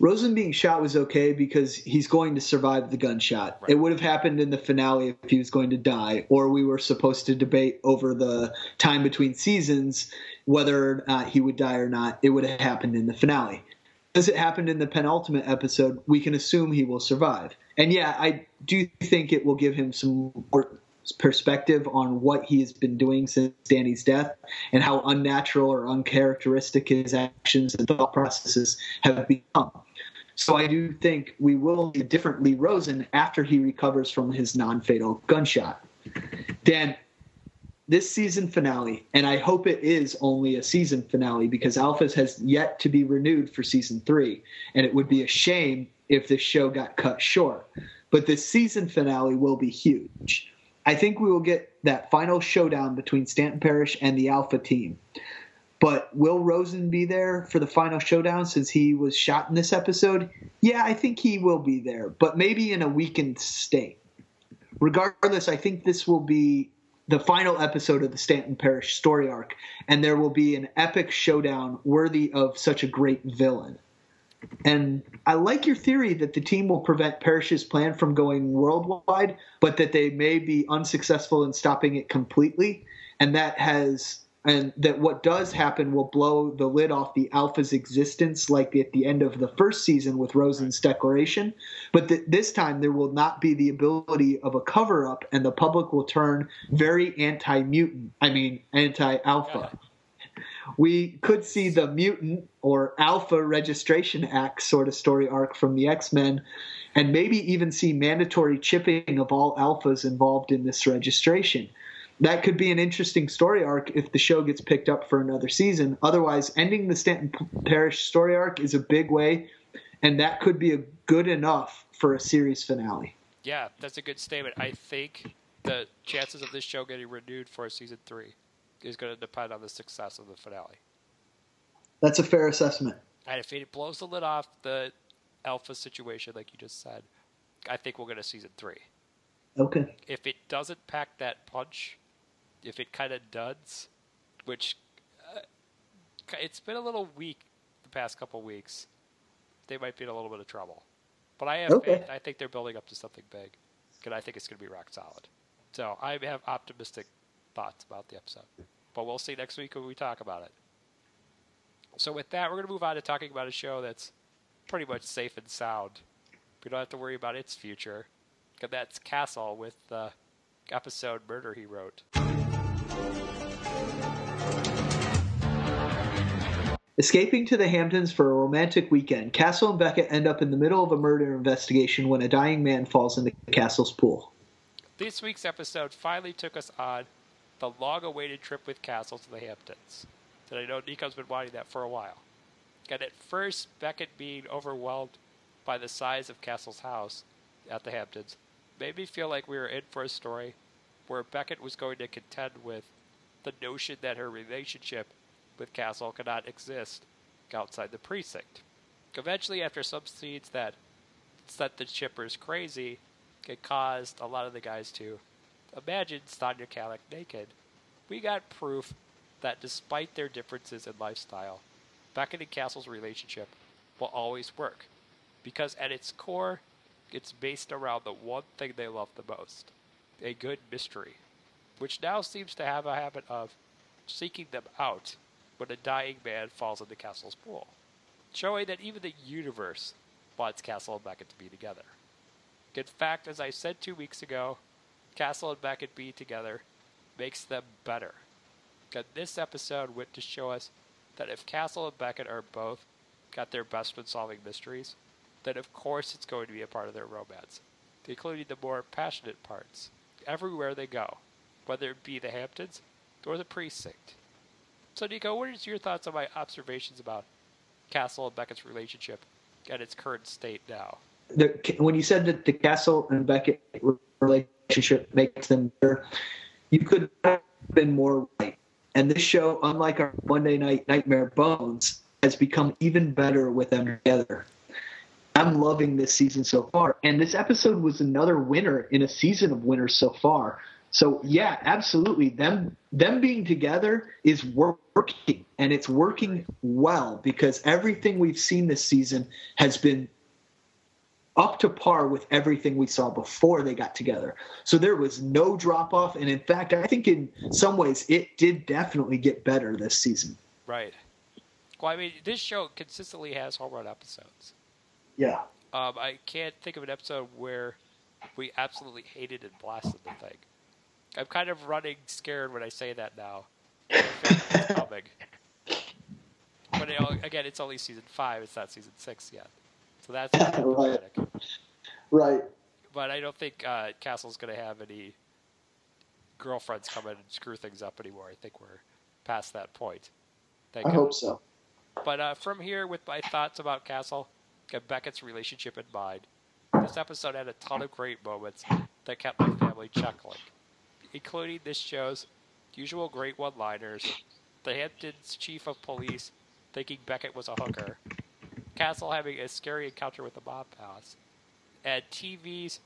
Rosen being shot was okay because he's going to survive the gunshot. Right. It would have happened in the finale if he was going to die, or we were supposed to debate over the time between seasons whether or not he would die or not. It would have happened in the finale. As it happened in the penultimate episode, we can assume he will survive. And yeah, I do think it will give him some more perspective on what he has been doing since Danny's death and how unnatural or uncharacteristic his actions and thought processes have become. So I do think we will see a different Lee Rosen after he recovers from his non-fatal gunshot. Dan, this season finale, and I hope it is only a season finale because Alphas has yet to be renewed for season three, and it would be a shame if this show got cut short. But this season finale will be huge. I think we will get that final showdown between Stanton Parrish and the Alpha team. But will Rosen be there for the final showdown since he was shot in this episode? Yeah, I think he will be there, but maybe in a weakened state. Regardless, I think this will be the final episode of the Stanton Parrish story arc, and there will be an epic showdown worthy of such a great villain. And I like your theory that the team will prevent Parrish's plan from going worldwide, but that they may be unsuccessful in stopping it completely. And that has, and that what does happen will blow the lid off the Alpha's existence, like at the end of the first season with Rosen's declaration. But that this time there will not be the ability of a cover up, and the public will turn very anti mutant, I mean, anti alpha we could see the mutant or alpha registration act sort of story arc from the x-men and maybe even see mandatory chipping of all alphas involved in this registration that could be an interesting story arc if the show gets picked up for another season otherwise ending the stanton parrish story arc is a big way and that could be a good enough for a series finale Yeah, that's a good statement. I think the chances of this show getting renewed for a season three is going to depend on the success of the finale. that's a fair assessment And if it blows the lid off the alpha situation, like you just said, I think we'll get a season three. okay If it doesn't pack that punch, if it kind of duds, which uh, it's been a little weak the past couple weeks, they might be in a little bit of trouble. But I have Okay. faith. I think they're building up to something big, and I think it's going to be rock solid. So I have optimistic thoughts about the episode. But we'll see next week when we talk about it. So with that, we're going to move on to talking about a show that's pretty much safe and sound. We don't have to worry about its future. That's Castle with the episode Murder He Wrote. Escaping to the Hamptons for a romantic weekend, Castle and Beckett end up in the middle of a murder investigation when a dying man falls into Castle's pool. This week's episode finally took us on the long awaited trip with Castle to the Hamptons. And I know Nico's been wanting that for a while. And at first, Beckett being overwhelmed by the size of Castle's house at the Hamptons made me feel like we were in for a story where Beckett was going to contend with the notion that her relationship with Castle could not exist outside the precinct. Eventually, after some scenes that set the shippers crazy, it caused a lot of the guys to imagine Stana Katic naked. We got proof that despite their differences in lifestyle, Beckett and Castle's relationship will always work. Because at its core, it's based around the one thing they love the most a good mystery, which now seems to have a habit of seeking them out when a dying man falls into Castle's pool, showing that even the universe wants Castle and Beckett to be together. In fact, as I said two weeks ago, Castle and Beckett being together makes them better. And this episode went to show us that if Castle and Beckett are both got their best when solving mysteries, then of course it's going to be a part of their romance, including the more passionate parts, everywhere they go, whether it be the Hamptons or the precinct. So, Nico, what is your thoughts on my observations about Castle and Beckett's relationship at its current state now? The, when you said that the Castle and Beckett relationship makes them better, you could have been more right. And this show, unlike our Monday Night Nightmare Bones, has become even better with them together. I'm loving this season so far. And this episode was another winner in a season of winners so far. So yeah, absolutely. Them them being together is working and it's working well because everything we've seen this season has been up to par with everything we saw before they got together. So there was no drop off and in fact, I think in some ways it did definitely get better this season. Right. Well, I mean, this show consistently has home run episodes. Yeah. Um, I can't think of an episode where we absolutely hated and blasted the thing. I'm kind of running scared when I say that now. It's coming. But it, again, it's only season five. It's not season six yet, so that's right. Right. But I don't think uh, Castle's going to have any girlfriends come in and screw things up anymore. I think we're past that point. Thank I God. hope so. But uh, from here, with my thoughts about Castle and Beckett's relationship in mind, this episode had a ton of great moments that kept my family chuckling including this show's usual great one liners, the Hamptons chief of police thinking Beckett was a hooker, Castle having a scary encounter with the mob boss, and TV's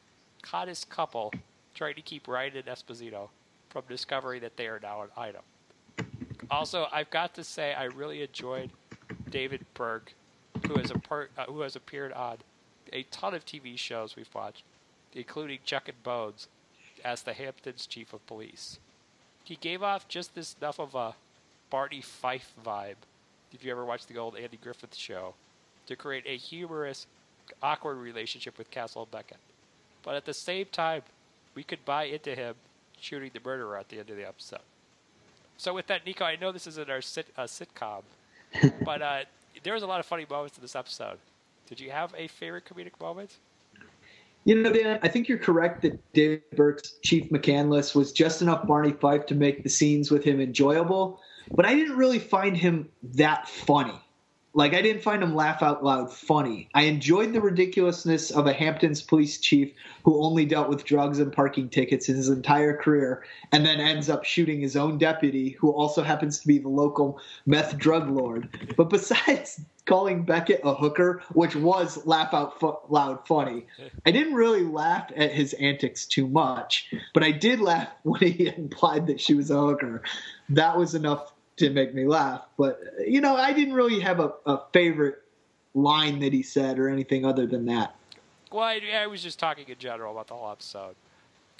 hottest couple trying to keep Ryan and Esposito from discovering that they are now an item. Also, I've got to say, I really enjoyed David Burke, who has, per- uh, who has appeared on a ton of TV shows we've watched, including Chuck and Bones, as the Hamptons chief of police. He gave off just this enough of a Barney Fife vibe, if you ever watched the old Andy Griffith show, to create a humorous, awkward relationship with Castle Beckett. But at the same time, we could buy into him shooting the murderer at the end of the episode. So with that, Nico, I know this isn't our sit, uh, sitcom, but uh, there was a lot of funny moments in this episode. Did you have a favorite comedic moment? You know, Dan, I think you're correct that David Burke's Chief McCandless was just enough Barney Fife to make the scenes with him enjoyable, but I didn't really find him that funny. Like, I didn't find him laugh out loud funny. I enjoyed the ridiculousness of a Hamptons police chief who only dealt with drugs and parking tickets in his entire career and then ends up shooting his own deputy, who also happens to be the local meth drug lord. But besides calling Beckett a hooker, which was laugh out fu- loud funny. I didn't really laugh at his antics too much, but I did laugh when he implied that she was a hooker. That was enough to make me laugh. But, you know, I didn't really have a, a favorite line that he said or anything other than that. Well, I, I was just talking in general about the whole episode.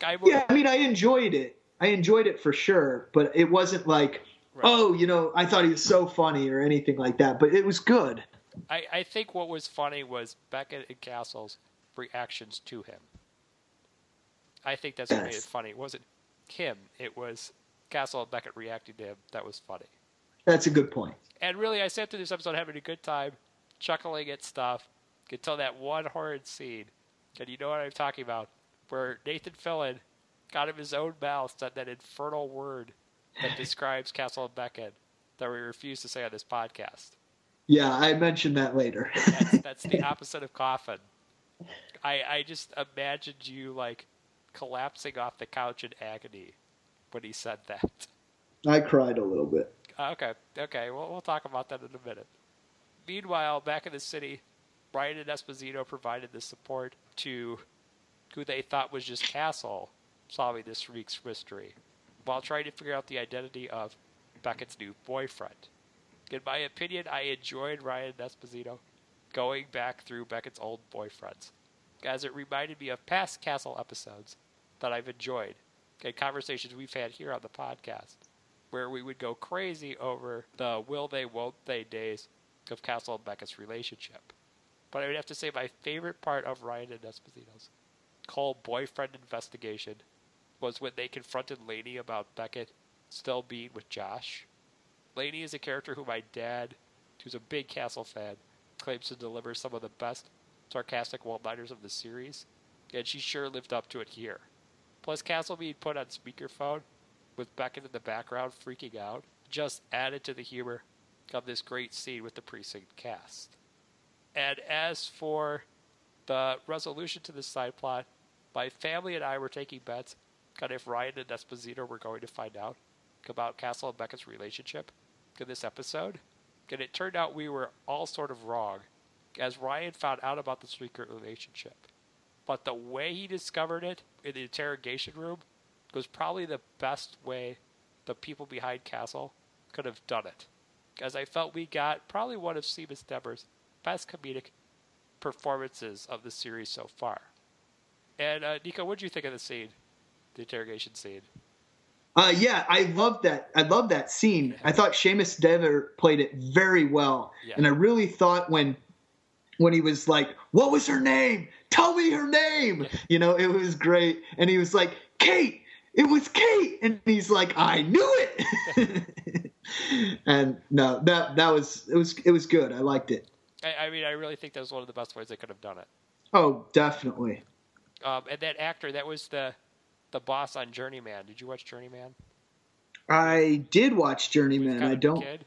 I, yeah, I mean, I enjoyed it. I enjoyed it for sure, but it wasn't like Right. Oh, you know, I thought he was so funny or anything like that, but it was good. I, I think what was funny was Beckett and Castle's reactions to him. I think that's what made it funny. It wasn't him, it was Castle and Beckett reacting to him that was funny. That's a good point. And really, I sat through this episode having a good time, chuckling at stuff, until that one horrid scene. And you know what I'm talking about, where Nathan Fillion got him his own mouth said that infernal word that describes Castle and Beckett that we refuse to say on this podcast. Yeah, I mentioned that later. That's, that's the opposite of coffin. I I just imagined you like collapsing off the couch in agony when he said that. I cried a little bit. Okay, okay, well, we'll talk about that in a minute. Meanwhile, back in the city, Ryan and Esposito provided the support to who they thought was just Castle solving this week's mystery, while trying to figure out the identity of Beckett's new boyfriend. In my opinion, I enjoyed Ryan Esposito going back through Beckett's old boyfriends, as it reminded me of past Castle episodes that I've enjoyed and conversations we've had here on the podcast, where we would go crazy over the will they, won't they days of Castle and Beckett's relationship. But I would have to say my favorite part of Ryan and Esposito's whole boyfriend investigation was when they confronted Lanie about Beckett still being with Josh. Lanie is a character who my dad, who's a big Castle fan, claims to deliver some of the best sarcastic one-liners of the series, and she sure lived up to it here. Plus, Castle being put on speakerphone with Beckett in the background freaking out just added to the humor of this great scene with the precinct cast. And as for the resolution to this side plot, my family and I were taking bets on if Ryan and Esposito were going to find out about Castle and Beckett's relationship in this episode. And it turned out we were all sort of wrong, as Ryan found out about the secret relationship. But the way he discovered it in the interrogation room was probably the best way the people behind Castle could have done it. As I felt we got probably one of Seamus Dever's best comedic performances of the series so far. And uh, Nico, what did you think of the scene, the interrogation scene? Uh, yeah, I love that. I love that scene. I thought Seamus Dever played it very well, Yeah. and I really thought when when he was like, "What was her name? Tell me her name." You know, it was great, and he was like, "Kate." It was Kate, and he's like, "I knew it." and no, that that was it was it was good. I liked it. I, I mean, I really think that was one of the best ways they could have done it. Oh, definitely. Um, and that actor, that was the the boss on Journeyman. Did you watch Journeyman? I did watch Journeyman. I don't. McKidd?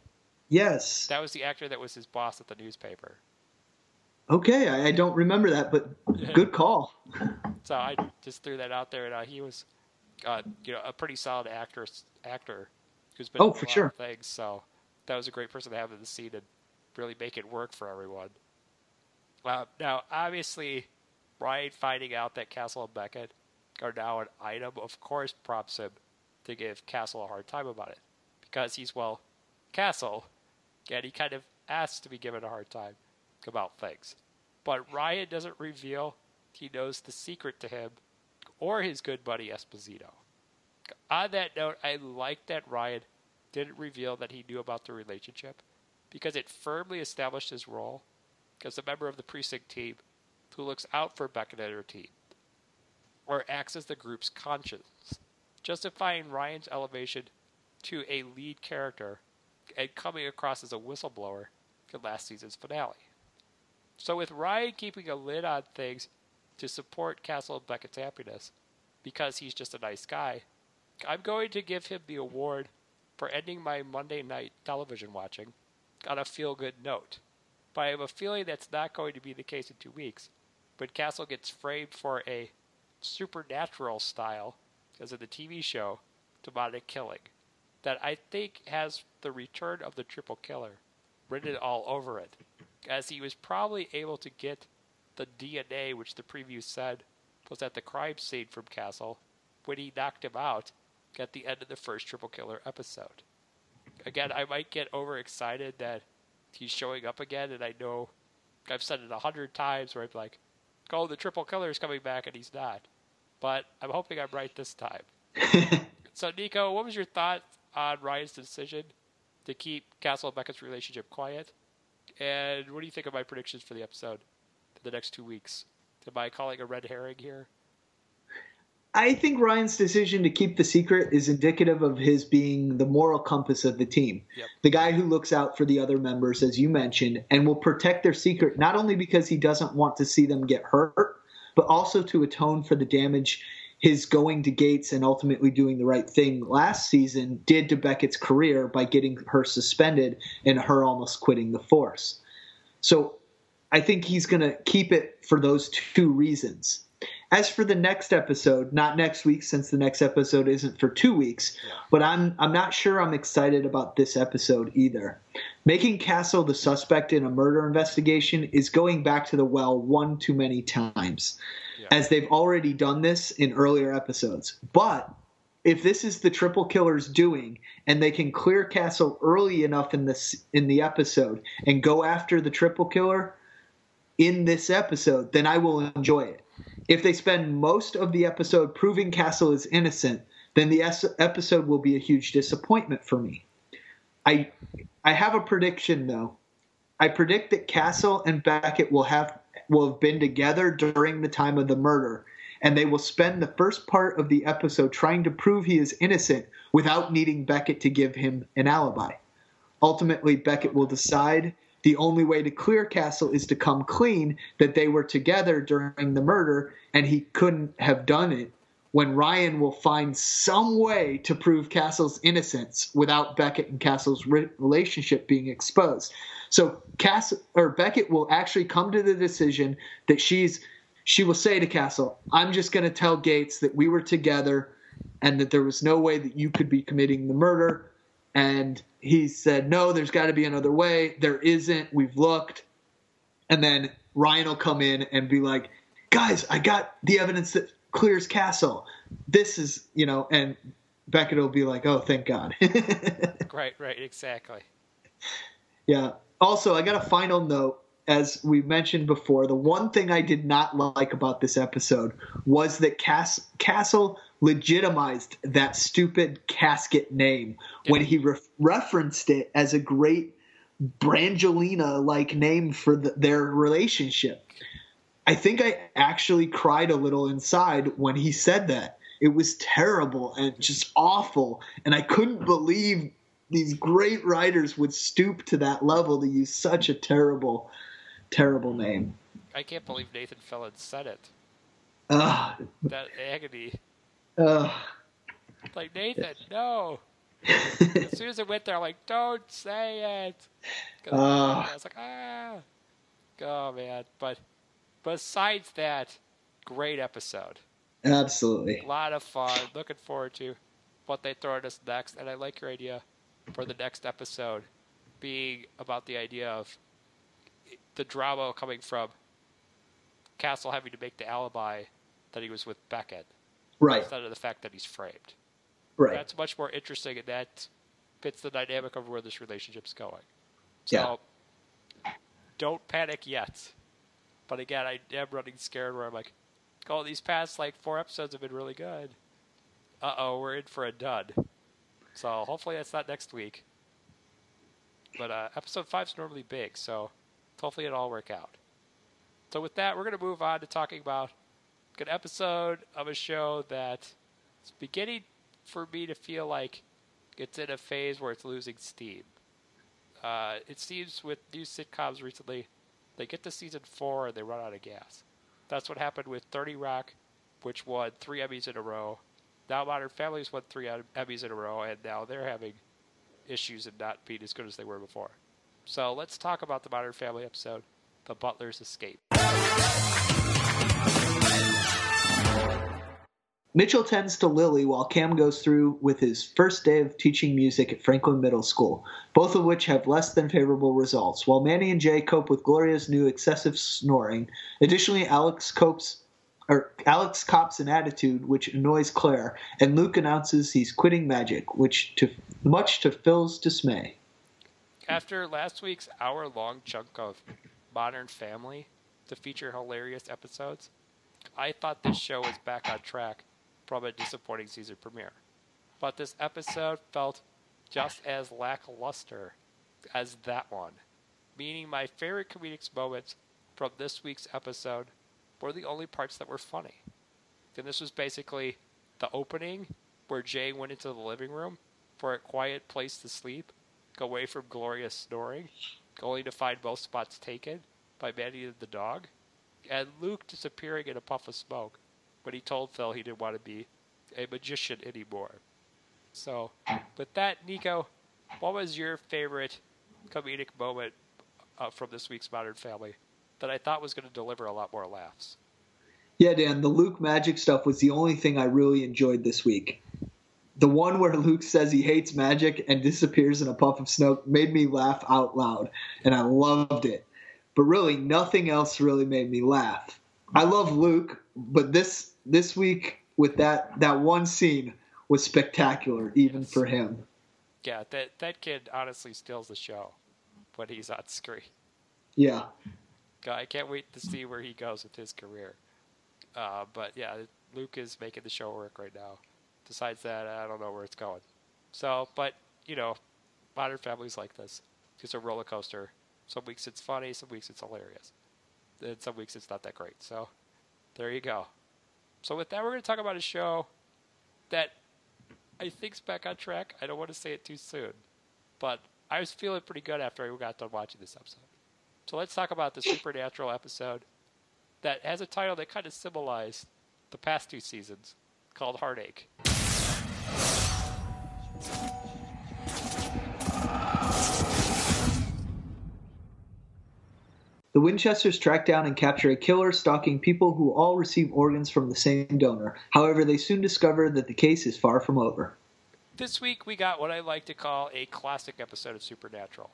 Yes. That was the actor that was his boss at the newspaper. Okay, I, I don't remember that, but good call. So I just threw that out there, and uh, he was, uh, you know, a pretty solid actor. Actor who's been Oh, for lot sure. of things. So that was a great person to have in the scene and really make it work for everyone. Uh, now, obviously, Ryan finding out that Castle and Beckett are now an item, of course, prompts him to give Castle a hard time about it because he's well, Castle, and he kind of asks to be given a hard time about things. But Ryan doesn't reveal he knows the secret to him or his good buddy Esposito. On that note, I like that Ryan didn't reveal that he knew about the relationship because it firmly established his role as a member of the precinct team who looks out for Beckett and her team, or acts as the group's conscience, justifying Ryan's elevation to a lead character and coming across as a whistleblower in last season's finale. So, with Ryan keeping a lid on things to support Castle and Beckett's happiness because he's just a nice guy, I'm going to give him the award for ending my Monday night television watching on a feel good note. But I have a feeling that's not going to be the case in two weeks when Castle gets framed for a supernatural style, as in the TV show, demonic killing that I think has the return of the triple killer written all over it, as he was probably able to get the DNA, which the preview said was at the crime scene from Castle, when he knocked him out at the end of the first triple killer episode. Again, I might get overexcited that he's showing up again, and I know I've said it a hundred times where I'm like, oh, the triple killer is coming back, and he's not. But I'm hoping I'm right this time. So, Nico, what was your thought on Ryan's decision to keep Castle and Beckett's relationship quiet? And what do you think of my predictions for the episode in the next two weeks? Am I calling a red herring here? I think Ryan's decision to keep the secret is indicative of his being the moral compass of the team. Yep. The guy who looks out for the other members, as you mentioned, and will protect their secret not only because he doesn't want to see them get hurt, but also to atone for the damage his going to Gates and ultimately doing the right thing last season did to Beckett's career by getting her suspended and her almost quitting the force. So I think he's going to keep it for those two reasons. As for the next episode, not next week since the next episode isn't for 2 weeks, but I'm I'm not sure I'm excited about this episode either. Making Castle the suspect in a murder investigation is going back to the well one too many times as they've already done this in earlier episodes. But if this is the triple killer's doing and they can clear castle early enough in this in the episode and go after the triple killer in this episode then i will enjoy it if they spend most of the episode proving castle is innocent then the episode will be a huge disappointment for me i i have a prediction though i predict that castle and beckett will have will have been together during the time of the murder and they will spend the first part of the episode trying to prove he is innocent without needing Beckett to give him an alibi. Ultimately, Beckett will decide the only way to clear Castle is to come clean that they were together during the murder and he couldn't have done it. When Ryan will find some way to prove Castle's innocence without Beckett and Castle's re- relationship being exposed. So Castle or Beckett will actually come to the decision that she's she will say to Castle, I'm just going to tell Gates that we were together and that there was no way that you could be committing the murder. And he said, No, there's got to be another way. There isn't. We've looked. And then Ryan will come in and be like, Guys, I got the evidence that clears Castle. This is, you know, and Beckett will be like, Oh, thank God. Right, right, exactly. Yeah. Also, I got a final note. As we mentioned before, the one thing I did not like about this episode was that Cass- Castle legitimized that stupid casket name when he re- referenced it as a great Brangelina like name for the, their relationship. I think I actually cried a little inside when he said that. It was terrible and just awful. And I couldn't believe these great writers would stoop to that level to use such a terrible, terrible name. I can't believe Nathan Fillion said it. Ugh, That agony. Ugh. Like, Nathan, no. as soon as it went there, I'm like, don't say it. Ah. I was like, ah. Oh, man. But besides that, great episode. Absolutely. A lot of fun. Looking forward to what they throw at us next. And I like your idea for the next episode being about the idea of the drama coming from Castle having to make the alibi that he was with Beckett Right, instead of the fact that he's framed. right. That's much more interesting, and that fits the dynamic of where this relationship's going. So, don't panic yet. But again, I am running scared where I'm like, oh, these past like four episodes have been really good. Uh oh, we're in for a dud. So hopefully that's not next week. But uh, episode five's normally big, so hopefully it'll all work out. So with that, we're going to move on to talking about an episode of a show that is beginning for me to feel like it's in a phase where it's losing steam. Uh, it seems with new sitcoms recently, they get to season four and they run out of gas. That's what happened with 30 Rock, which won three Emmys in a row. Now Modern Family's won three Emmys in a row, and now they're having issues and not being as good as they were before. So let's talk about the Modern Family episode, The Butler's Escape. Mitchell tends to Lily while Cam goes through with his first day of teaching music at Franklin Middle School, both of which have less than favorable results, while Manny and Jay cope with Gloria's new excessive snoring. Additionally, Alex copes or Alex cops an attitude which annoys Claire, and Luke announces he's quitting magic, which to much to Phil's dismay. After last week's hour long chunk of Modern Family to feature hilarious episodes, I thought this show was back on track from a disappointing season premiere. But this episode felt just as lackluster as that one, meaning my favorite comedic moments from this week's episode were the only parts that were funny. And this was basically the opening where Jay went into the living room for a quiet place to sleep, away from Gloria's snoring, only to find both spots taken by Manny and the dog, and Luke disappearing in a puff of smoke, when he told Phil he didn't want to be a magician anymore. So, with that, Nico, what was your favorite comedic moment uh, from this week's Modern Family that I thought was going to deliver a lot more laughs? Yeah, Dan, the Luke magic stuff was the only thing I really enjoyed this week. The one where Luke says he hates magic and disappears in a puff of smoke made me laugh out loud, and I loved it. But really, nothing else really made me laugh. I love Luke, but this this week with that that one scene was spectacular, even for him. Yeah, that that kid honestly steals the show when he's on screen. Yeah. I can't wait to see where he goes with his career. Uh, but yeah, Luke is making the show work right now. Besides that, I don't know where it's going. So, but you know, Modern Families like this. It's a roller coaster. Some weeks it's funny, some weeks it's hilarious, and some weeks it's not that great. So, there you go. So with that, we're going to talk about a show that I think's back on track. I don't want to say it too soon, but I was feeling pretty good after I got done watching this episode. So let's talk about the supernatural episode that has a title that kind of symbolized the past two seasons called Heartache. The Winchesters track down and capture a killer stalking people who all receive organs from the same donor. However, they soon discover that the case is far from over. This week we got what I like to call a classic episode of Supernatural.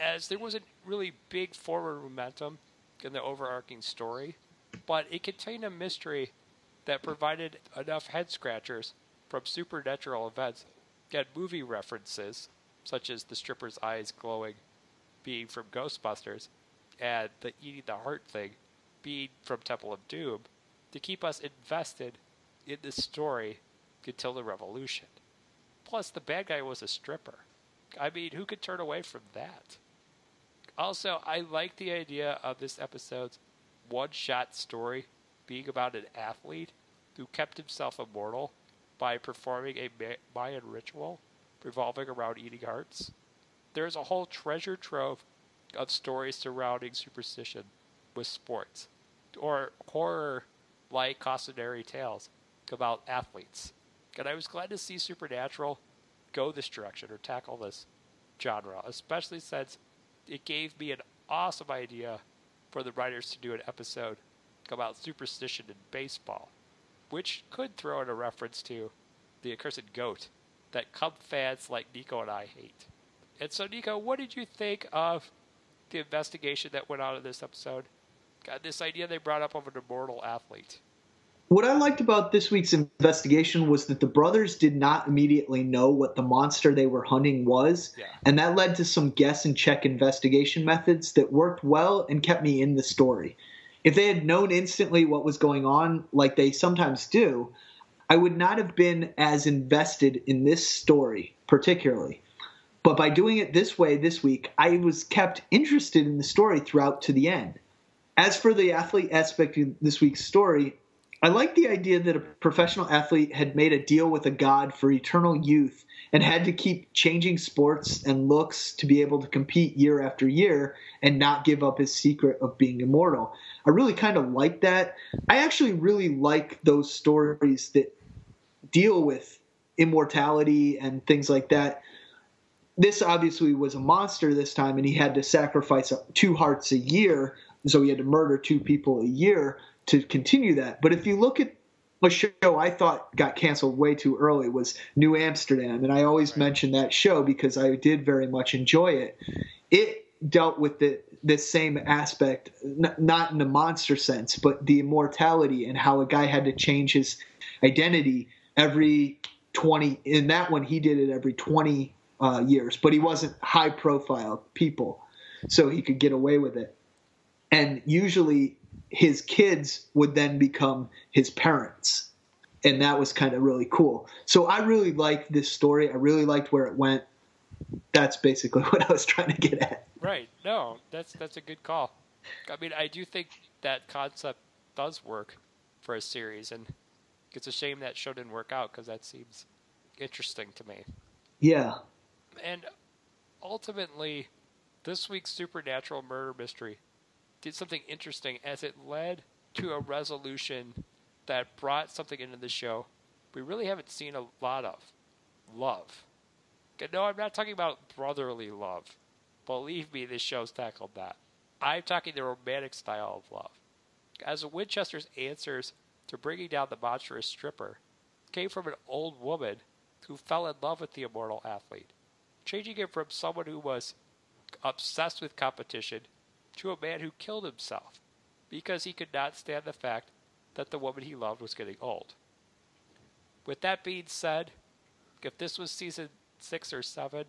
As there wasn't really big forward momentum in the overarching story, but it contained a mystery that provided enough head scratchers from supernatural events and movie references, such as the stripper's eyes glowing being from Ghostbusters, and the eating the heart thing being from Temple of Doom, to keep us invested in the story until the revolution. Plus, the bad guy was a stripper. I mean, who could turn away from that? Also, I like the idea of this episode's one shot story being about an athlete who kept himself immortal by performing a Mayan ritual revolving around eating hearts. There's a whole treasure trove of stories surrounding superstition with sports, or horror like cautionary tales about athletes. And I was glad to see Supernatural go this direction or tackle this genre, especially since it gave me an awesome idea for the writers to do an episode about superstition in baseball, which could throw in a reference to the accursed goat that Cub fans like Nico and I hate. And so, Nico, what did you think of the investigation that went on in this episode? Got this idea they brought up of an immortal athlete. What I liked about this week's investigation was that the brothers did not immediately know what the monster they were hunting was, Yeah. and that led to some guess and check investigation methods that worked well and kept me in the story. If they had known instantly what was going on, like they sometimes do, I would not have been as invested in this story particularly. But by doing it this way this week, I was kept interested in the story throughout to the end. As for the athlete aspect of this week's story, I like the idea that a professional athlete had made a deal with a god for eternal youth and had to keep changing sports and looks to be able to compete year after year and not give up his secret of being immortal. I really kind of like that. I actually really like those stories that deal with immortality and things like that. This obviously was a monster this time, and he had to sacrifice two hearts a year. So he had to murder two people a year to continue that. But if you look at a show I thought got canceled way too early was New Amsterdam, and I always Right. mention that show because I did very much enjoy it. It dealt with the this same aspect, n- not in the monster sense, but the immortality and how a guy had to change his identity every 20. In that one, he did it every 20 uh, years, but he wasn't high profile people, so he could get away with it. And usually, his kids would then become his parents. And that was kind of really cool. So I really liked this story. I really liked where it went. That's basically what I was trying to get at. Right. No, that's that's a good call. I mean, I do think that concept does work for a series, and it's a shame that show didn't work out because that seems interesting to me. Yeah. And ultimately, this week's supernatural murder mystery did something interesting as it led to a resolution that brought something into the show we really haven't seen a lot of love. No, I'm not talking about brotherly love. Believe me, this show's tackled that. I'm talking the romantic style of love. As Winchester's answers to bringing down the monstrous stripper came from an old woman who fell in love with the immortal athlete, changing him from someone who was obsessed with competition to a man who killed himself because he could not stand the fact that the woman he loved was getting old. With that being said, if this was season six or seven,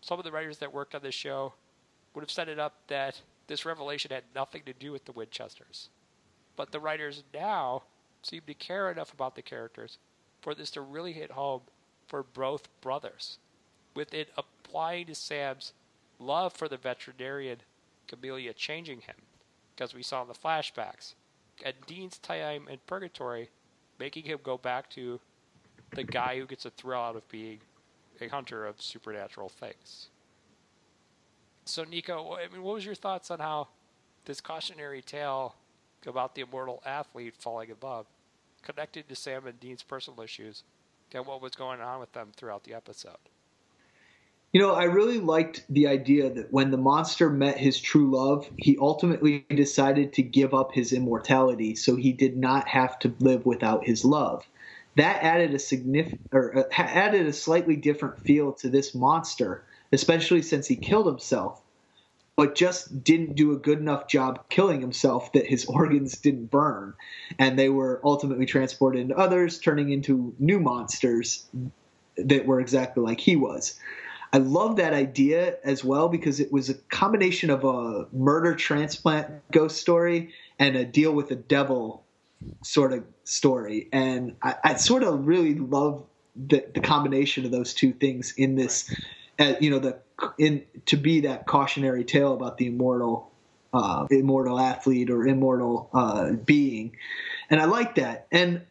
some of the writers that worked on this show would have set it up that this revelation had nothing to do with the Winchesters. But the writers now seem to care enough about the characters for this to really hit home for both brothers, with it applying to Sam's love for the veterinarian Amelia changing him, because we saw in the flashbacks, and Dean's time in purgatory making him go back to the guy who gets a thrill out of being a hunter of supernatural things. So, Nico, I mean, what was your thoughts on how this cautionary tale about the immortal athlete falling in love connected to Sam and Dean's personal issues and what was going on with them throughout the episode? You know, I really liked the idea that when the monster met his true love, he ultimately decided to give up his immortality so he did not have to live without his love that added a significant or uh, added a slightly different feel to this monster, especially since he killed himself, but just didn't do a good enough job killing himself that his organs didn't burn, and they were ultimately transported into others, turning into new monsters that were exactly like he was. I love that idea as well because it was a combination of a murder transplant ghost story and a deal with the devil sort of story, and I, I sort of really love the, the combination of those two things in this. Uh, you know, the in to be that cautionary tale about the immortal, uh, immortal athlete or immortal uh, being, and I like that, and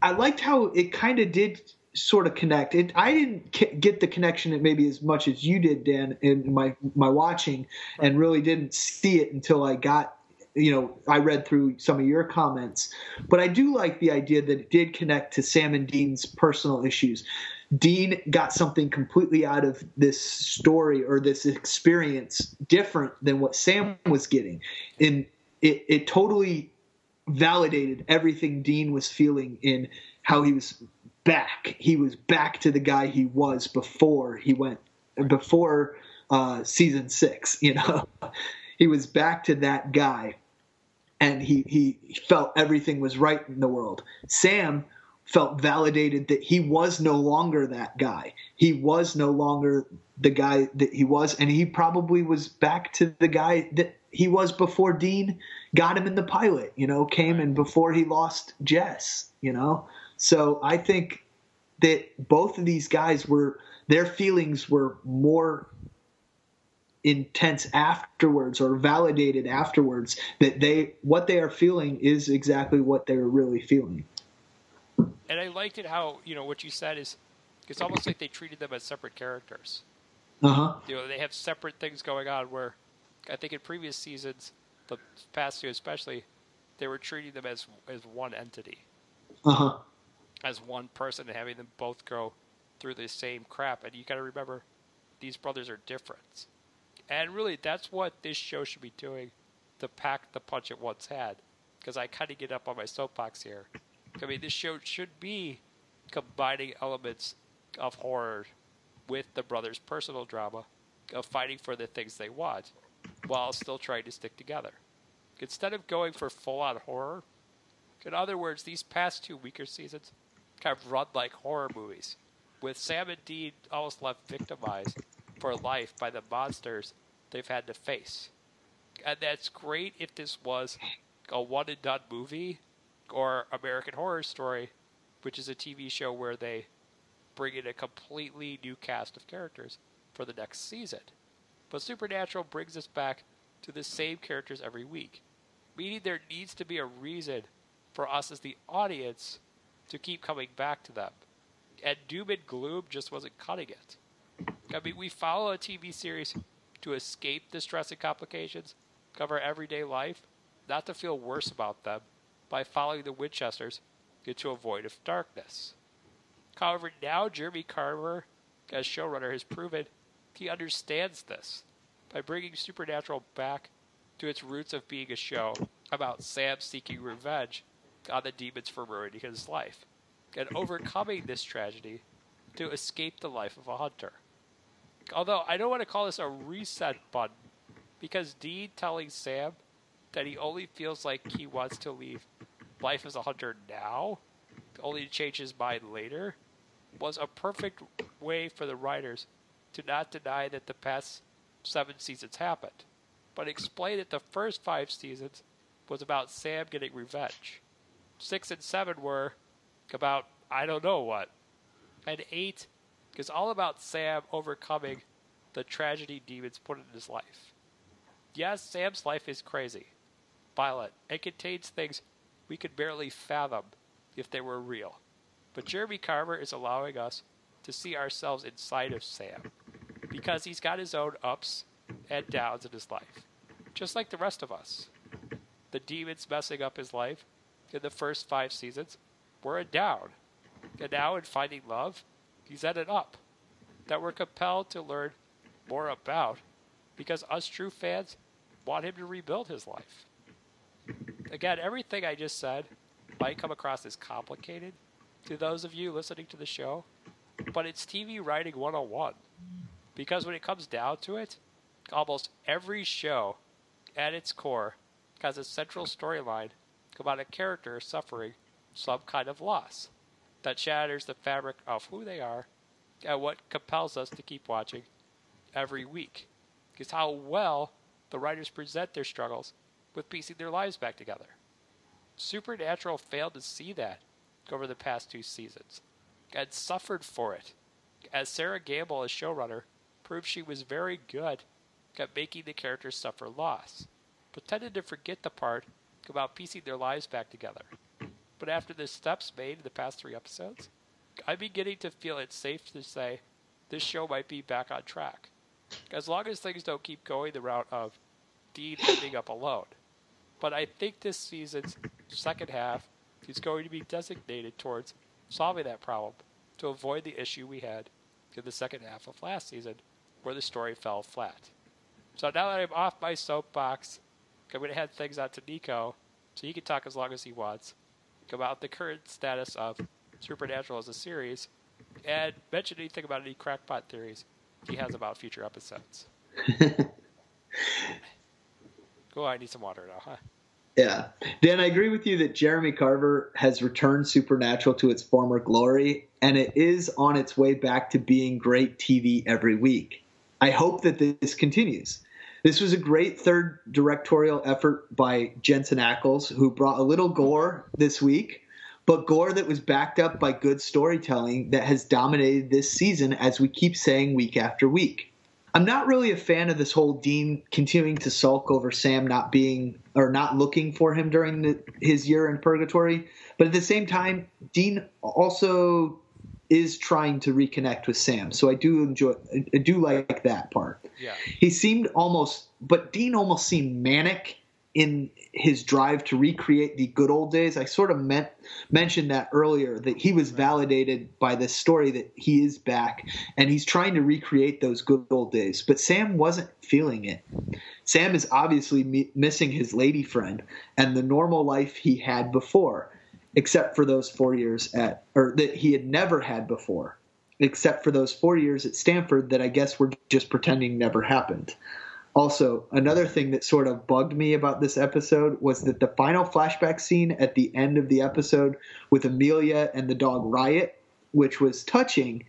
I liked how it kind of did sort of connect. It, I didn't get the connection maybe as much as you did, Dan, in my my watching, right. and really didn't see it until I got you know, I read through some of your comments, but I do like the idea that it did connect to Sam and Dean's personal issues. Dean got something completely out of this story or this experience different than what Sam was getting. And it, it totally validated everything Dean was feeling in how he was back. He was back to the guy he was before he went, before uh, season six, you know. he was back to that guy and he, he felt everything was right in the world. Sam felt validated that he was no longer that guy. He was no longer the guy that he was, and he probably was back to the guy that he was before Dean got him in the pilot, you know, came and before he lost Jess, you know. So I think that both of these guys were their feelings were more intense afterwards or validated afterwards that they what they are feeling is exactly what they're really feeling. And I liked it how you know what you said is it's almost like they treated them as separate characters. Uh huh. You know, they have separate things going on. Where I think in previous seasons, the past two especially, they were treating them as as one entity. Uh huh. As one person and having them both go through the same crap. And you got to remember, these brothers are different. And really, that's what this show should be doing to pack the punch it once had. Because I kind of get up on my soapbox here. I mean, this show should be combining elements of horror with the brothers' personal drama of fighting for the things they want while still trying to stick together. Instead of going for full on horror, in other words, these past two weaker seasons kind of run like horror movies, with Sam and Dean almost left victimized for life by the monsters they've had to face. And that's great if this was a one and done movie or American Horror Story, which is a TV show where they bring in a completely new cast of characters for the next season. But Supernatural brings us back to the same characters every week, meaning there needs to be a reason for us as the audience to keep coming back to them. And Doom and Gloom just wasn't cutting it. I mean, we follow a TV series to escape the stress and complications, cover everyday life, not to feel worse about them by following the Winchesters into a void of darkness. However, now Jeremy Carver, as showrunner, has proven he understands this by bringing Supernatural back to its roots of being a show about Sam seeking revenge on the demons for ruining his life and overcoming this tragedy to escape the life of a hunter. Although I don't want to call this a reset button because Dean telling Sam that he only feels like he wants to leave life as a hunter now, only to change his mind later, was a perfect way for the writers to not deny that the past seven seasons happened, but explain that the first five seasons was about Sam getting revenge. Six and seven were about I don't know what. And eight is all about Sam overcoming the tragedy demons put in his life. Yes, Sam's life is crazy, violent, and contains things we could barely fathom if they were real. But Jeremy Carver is allowing us to see ourselves inside of Sam because he's got his own ups and downs in his life, just like the rest of us. The demons messing up his life in the first five seasons were a down, and now in finding love, he's at an up that we're compelled to learn more about because us true fans want him to rebuild his life. Again, everything I just said might come across as complicated to those of you listening to the show, but it's TV writing 101. Because when it comes down to it, almost every show at its core has a central storyline about a character suffering some kind of loss that shatters the fabric of who they are and what compels us to keep watching every week. Because how well the writers present their struggles with piecing their lives back together. Supernatural failed to see that over the past two seasons and suffered for it, as Sera Gamble, as showrunner, proved she was very good at making the characters suffer loss, but tended to forget the part about piecing their lives back together. But after the steps made in the past three episodes, I'm beginning to feel it's safe to say this show might be back on track. As long as things don't keep going the route of Dean ending up alone. But I think this season's second half is going to be designated towards solving that problem to avoid the issue we had in the second half of last season where the story fell flat. So now that I'm off my soapbox, I'm going to head things out to Nico so he can talk as long as he wants about the current status of Supernatural as a series and mention anything about any crackpot theories he has about future episodes. oh, I need some water now, huh? Yeah. Dan, I agree with you that Jeremy Carver has returned Supernatural to its former glory, and it is on its way back to being great TV every week. I hope that this continues. This was a great third directorial effort by Jensen Ackles, who brought a little gore this week, but gore that was backed up by good storytelling that has dominated this season, as we keep saying week after week. I'm not really a fan of this whole Dean continuing to sulk over Sam not being or not looking for him during the, his year in purgatory, but at the same time, Dean also is trying to reconnect with Sam. So I do enjoy I do like that part. Yeah. He seemed almost but Dean almost seemed manic in his drive to recreate the good old days. I sort of meant mentioned that earlier that he was validated by this story that he is back and he's trying to recreate those good old days. But Sam wasn't feeling it. Sam is obviously mi- missing his lady friend and the normal life he had before, except for those 4 years at or that he had never had before, except for those 4 years at Stanford that I guess we're just pretending never happened. Also, another thing that sort of bugged me about this episode was that the final flashback scene at the end of the episode with Amelia and the dog Riot, which was touching,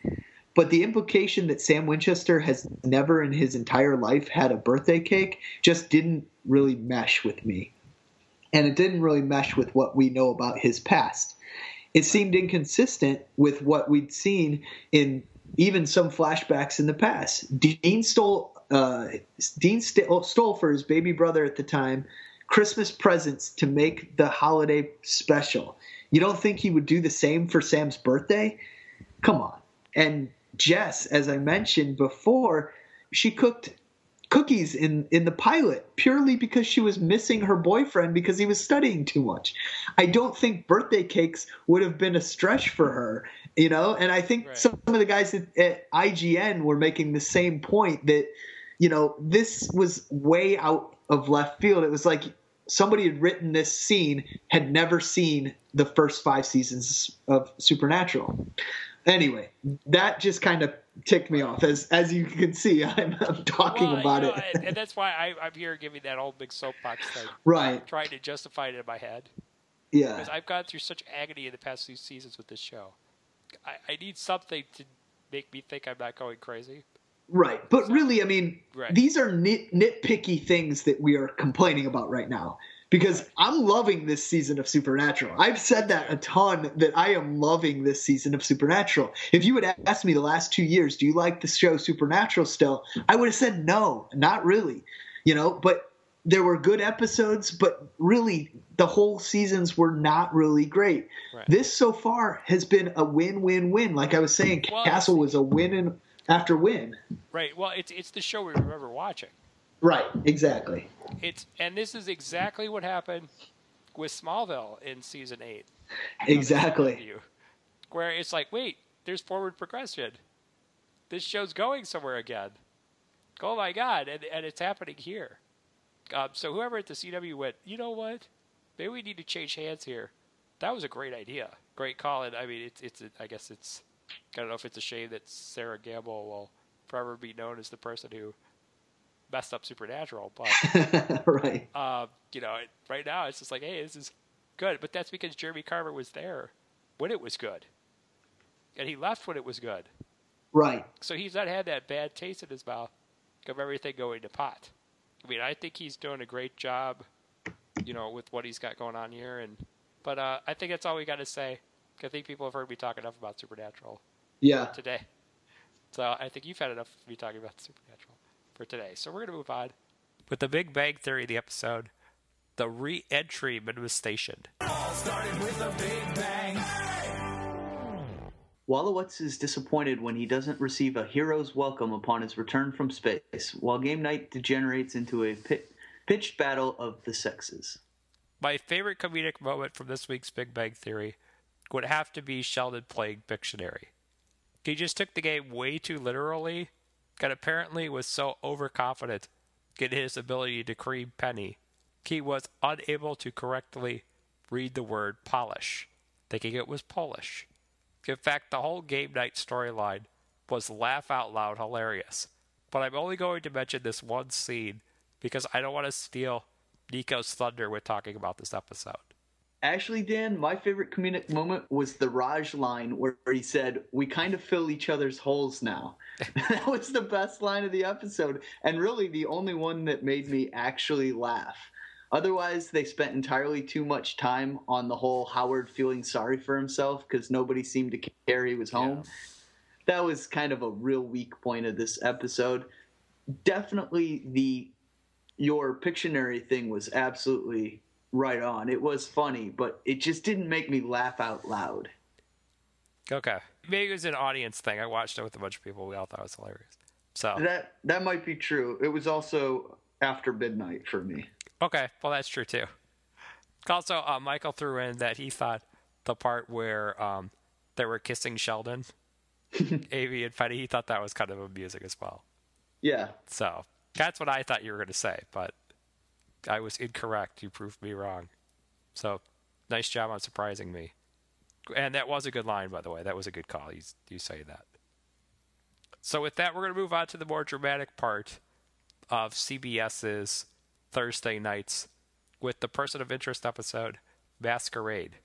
but the implication that Sam Winchester has never in his entire life had a birthday cake just didn't really mesh with me. And it didn't really mesh with what we know about his past. It seemed inconsistent with what we'd seen in even some flashbacks in the past. Dean stole uh, Dean st- stole for his baby brother at the time Christmas presents to make the holiday special. You don't think he would do the same for Sam's birthday? Come on. And Jess, as I mentioned before, she cooked cookies in in the pilot purely because she was missing her boyfriend because he was studying too much. I don't think birthday cakes would have been a stretch for her, you know. And I think Right. some of the guys at, at IGN were making the same point that you know this was way out of left field. It was like somebody had written this scene had never seen the first five seasons of Supernatural. Anyway, that just kind of ticked me off. As as you can see, I'm, I'm talking Well, about you know, it. and, and that's why I, I'm here giving that old big soapbox thing, right? trying to justify it in my head. Yeah. Because I've gone through such agony in the past few seasons with this show. I, I need something to make me think I'm not going crazy. Right. But really, I mean, Right. these are nit- nitpicky things that we are complaining about right now. Because I'm loving this season of Supernatural. I've said that a ton that I am loving this season of Supernatural. If you had asked me the last two years, do you like the show Supernatural still? I would have said no, not really. You know, but there were good episodes, but really the whole seasons were not really great. Right. This so far has been a win-win-win. Like I was saying, Well, Castle was a win and after win. Right. Well, it's it's the show we remember watching. Right, exactly. It's and this is exactly what happened with Smallville in season eight. Exactly. Where it's like, wait, there's forward progression. This show's going somewhere again. Oh my god, and and it's happening here. Um, so whoever at the CW went, you know what? Maybe we need to change hands here. That was a great idea. Great call. And I mean, it's it's. I guess it's. I don't know if it's a shame that Sera Gamble will forever be known as the person who messed up Supernatural, but right. uh, you know, right now it's just like, hey, this is good. But that's because Jeremy Carver was there when it was good, and he left when it was good. Right. So he's not had that bad taste in his mouth of everything going to pot. I mean, I think he's doing a great job, you know, with what he's got going on here. And but uh, I think that's all we got to say. I think people have heard me talk enough about Supernatural Yeah. today. So I think you've had enough of me talking about Supernatural for today. So we're going to move on with the Big Bang Theory, of the episode, the re-entry manifestation. Wolowitz is disappointed when he doesn't receive a hero's welcome upon his return from space, while game night degenerates into a pit- pitched battle of the sexes. My favorite comedic moment from this week's Big Bang Theory would have to be Sheldon playing Pictionary. He just took the game way too literally, and apparently was so overconfident in his ability to cream Penny, he was unable to correctly read the word polish, thinking it was Polish. In fact, the whole game night storyline was laugh out loud hilarious. But I'm only going to mention this one scene because I don't want to steal Nico's thunder with talking about this episode. Actually, Dan, my favorite comedic moment was the Raj line where he said, We kind of fill each other's holes now. that was the best line of the episode, and really the only one that made me actually laugh. Otherwise, they spent entirely too much time on the whole Howard feeling sorry for himself because nobody seemed to care he was home. That was kind of a real weak point of this episode. Definitely the your Pictionary thing was absolutely right on. It was funny, but it just didn't make me laugh out loud. Okay. Maybe it was an audience thing. I watched it with a bunch of people. We all thought it was hilarious. So, That that might be true. It was also after midnight for me. okay. Well, that's true too. Also, uh, Michael threw in that he thought the part where um, they were kissing Sheldon, Amy and Penny, he thought that was kind of amusing as well. Yeah. So that's what I thought you were going to say, but I was incorrect. You proved me wrong. So nice job on surprising me. And that was a good line, by the way. That was a good call. You, you say that. So with that, we're going to move on to the more dramatic part of CBS's Thursday nights with the Person of Interest episode, Masquerade.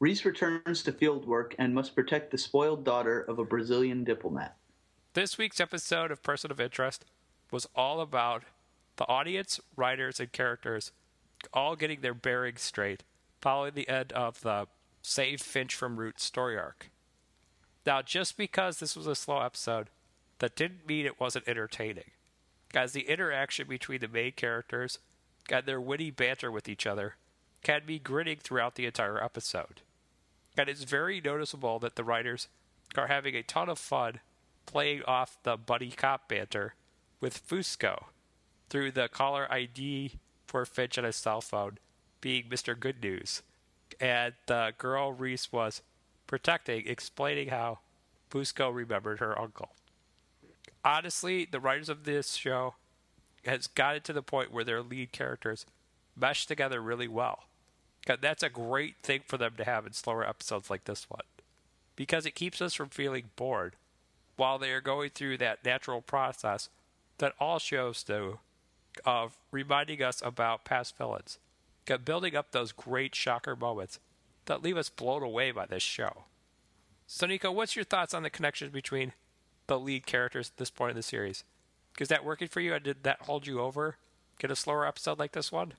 Reese returns to field work and must protect the spoiled daughter of a Brazilian diplomat. This week's episode of Person of Interest was all about the audience, writers, and characters all getting their bearings straight following the end of the Save Finch from Root story arc. Now, just because this was a slow episode, that didn't mean it wasn't entertaining. As the interaction between the main characters and their witty banter with each other can be grinning throughout the entire episode. And it's very noticeable that the writers are having a ton of fun playing off the buddy cop banter with Fusco through the caller ID for Finch on his cell phone being Mr. Good News. And the girl Reese was protecting, explaining how Fusco remembered her uncle. Honestly, the writers of this show has got it to the point where their lead characters mesh together really well. That's a great thing for them to have in slower episodes like this one. Because it keeps us from feeling bored while they are going through that natural process that all shows do of reminding us about past villains, building up those great shocker moments that leave us blown away by this show. So, Nico, what's your thoughts on the connections between the lead characters at this point in the series? Is that working for you? Did that hold you over? Get a slower episode like this one?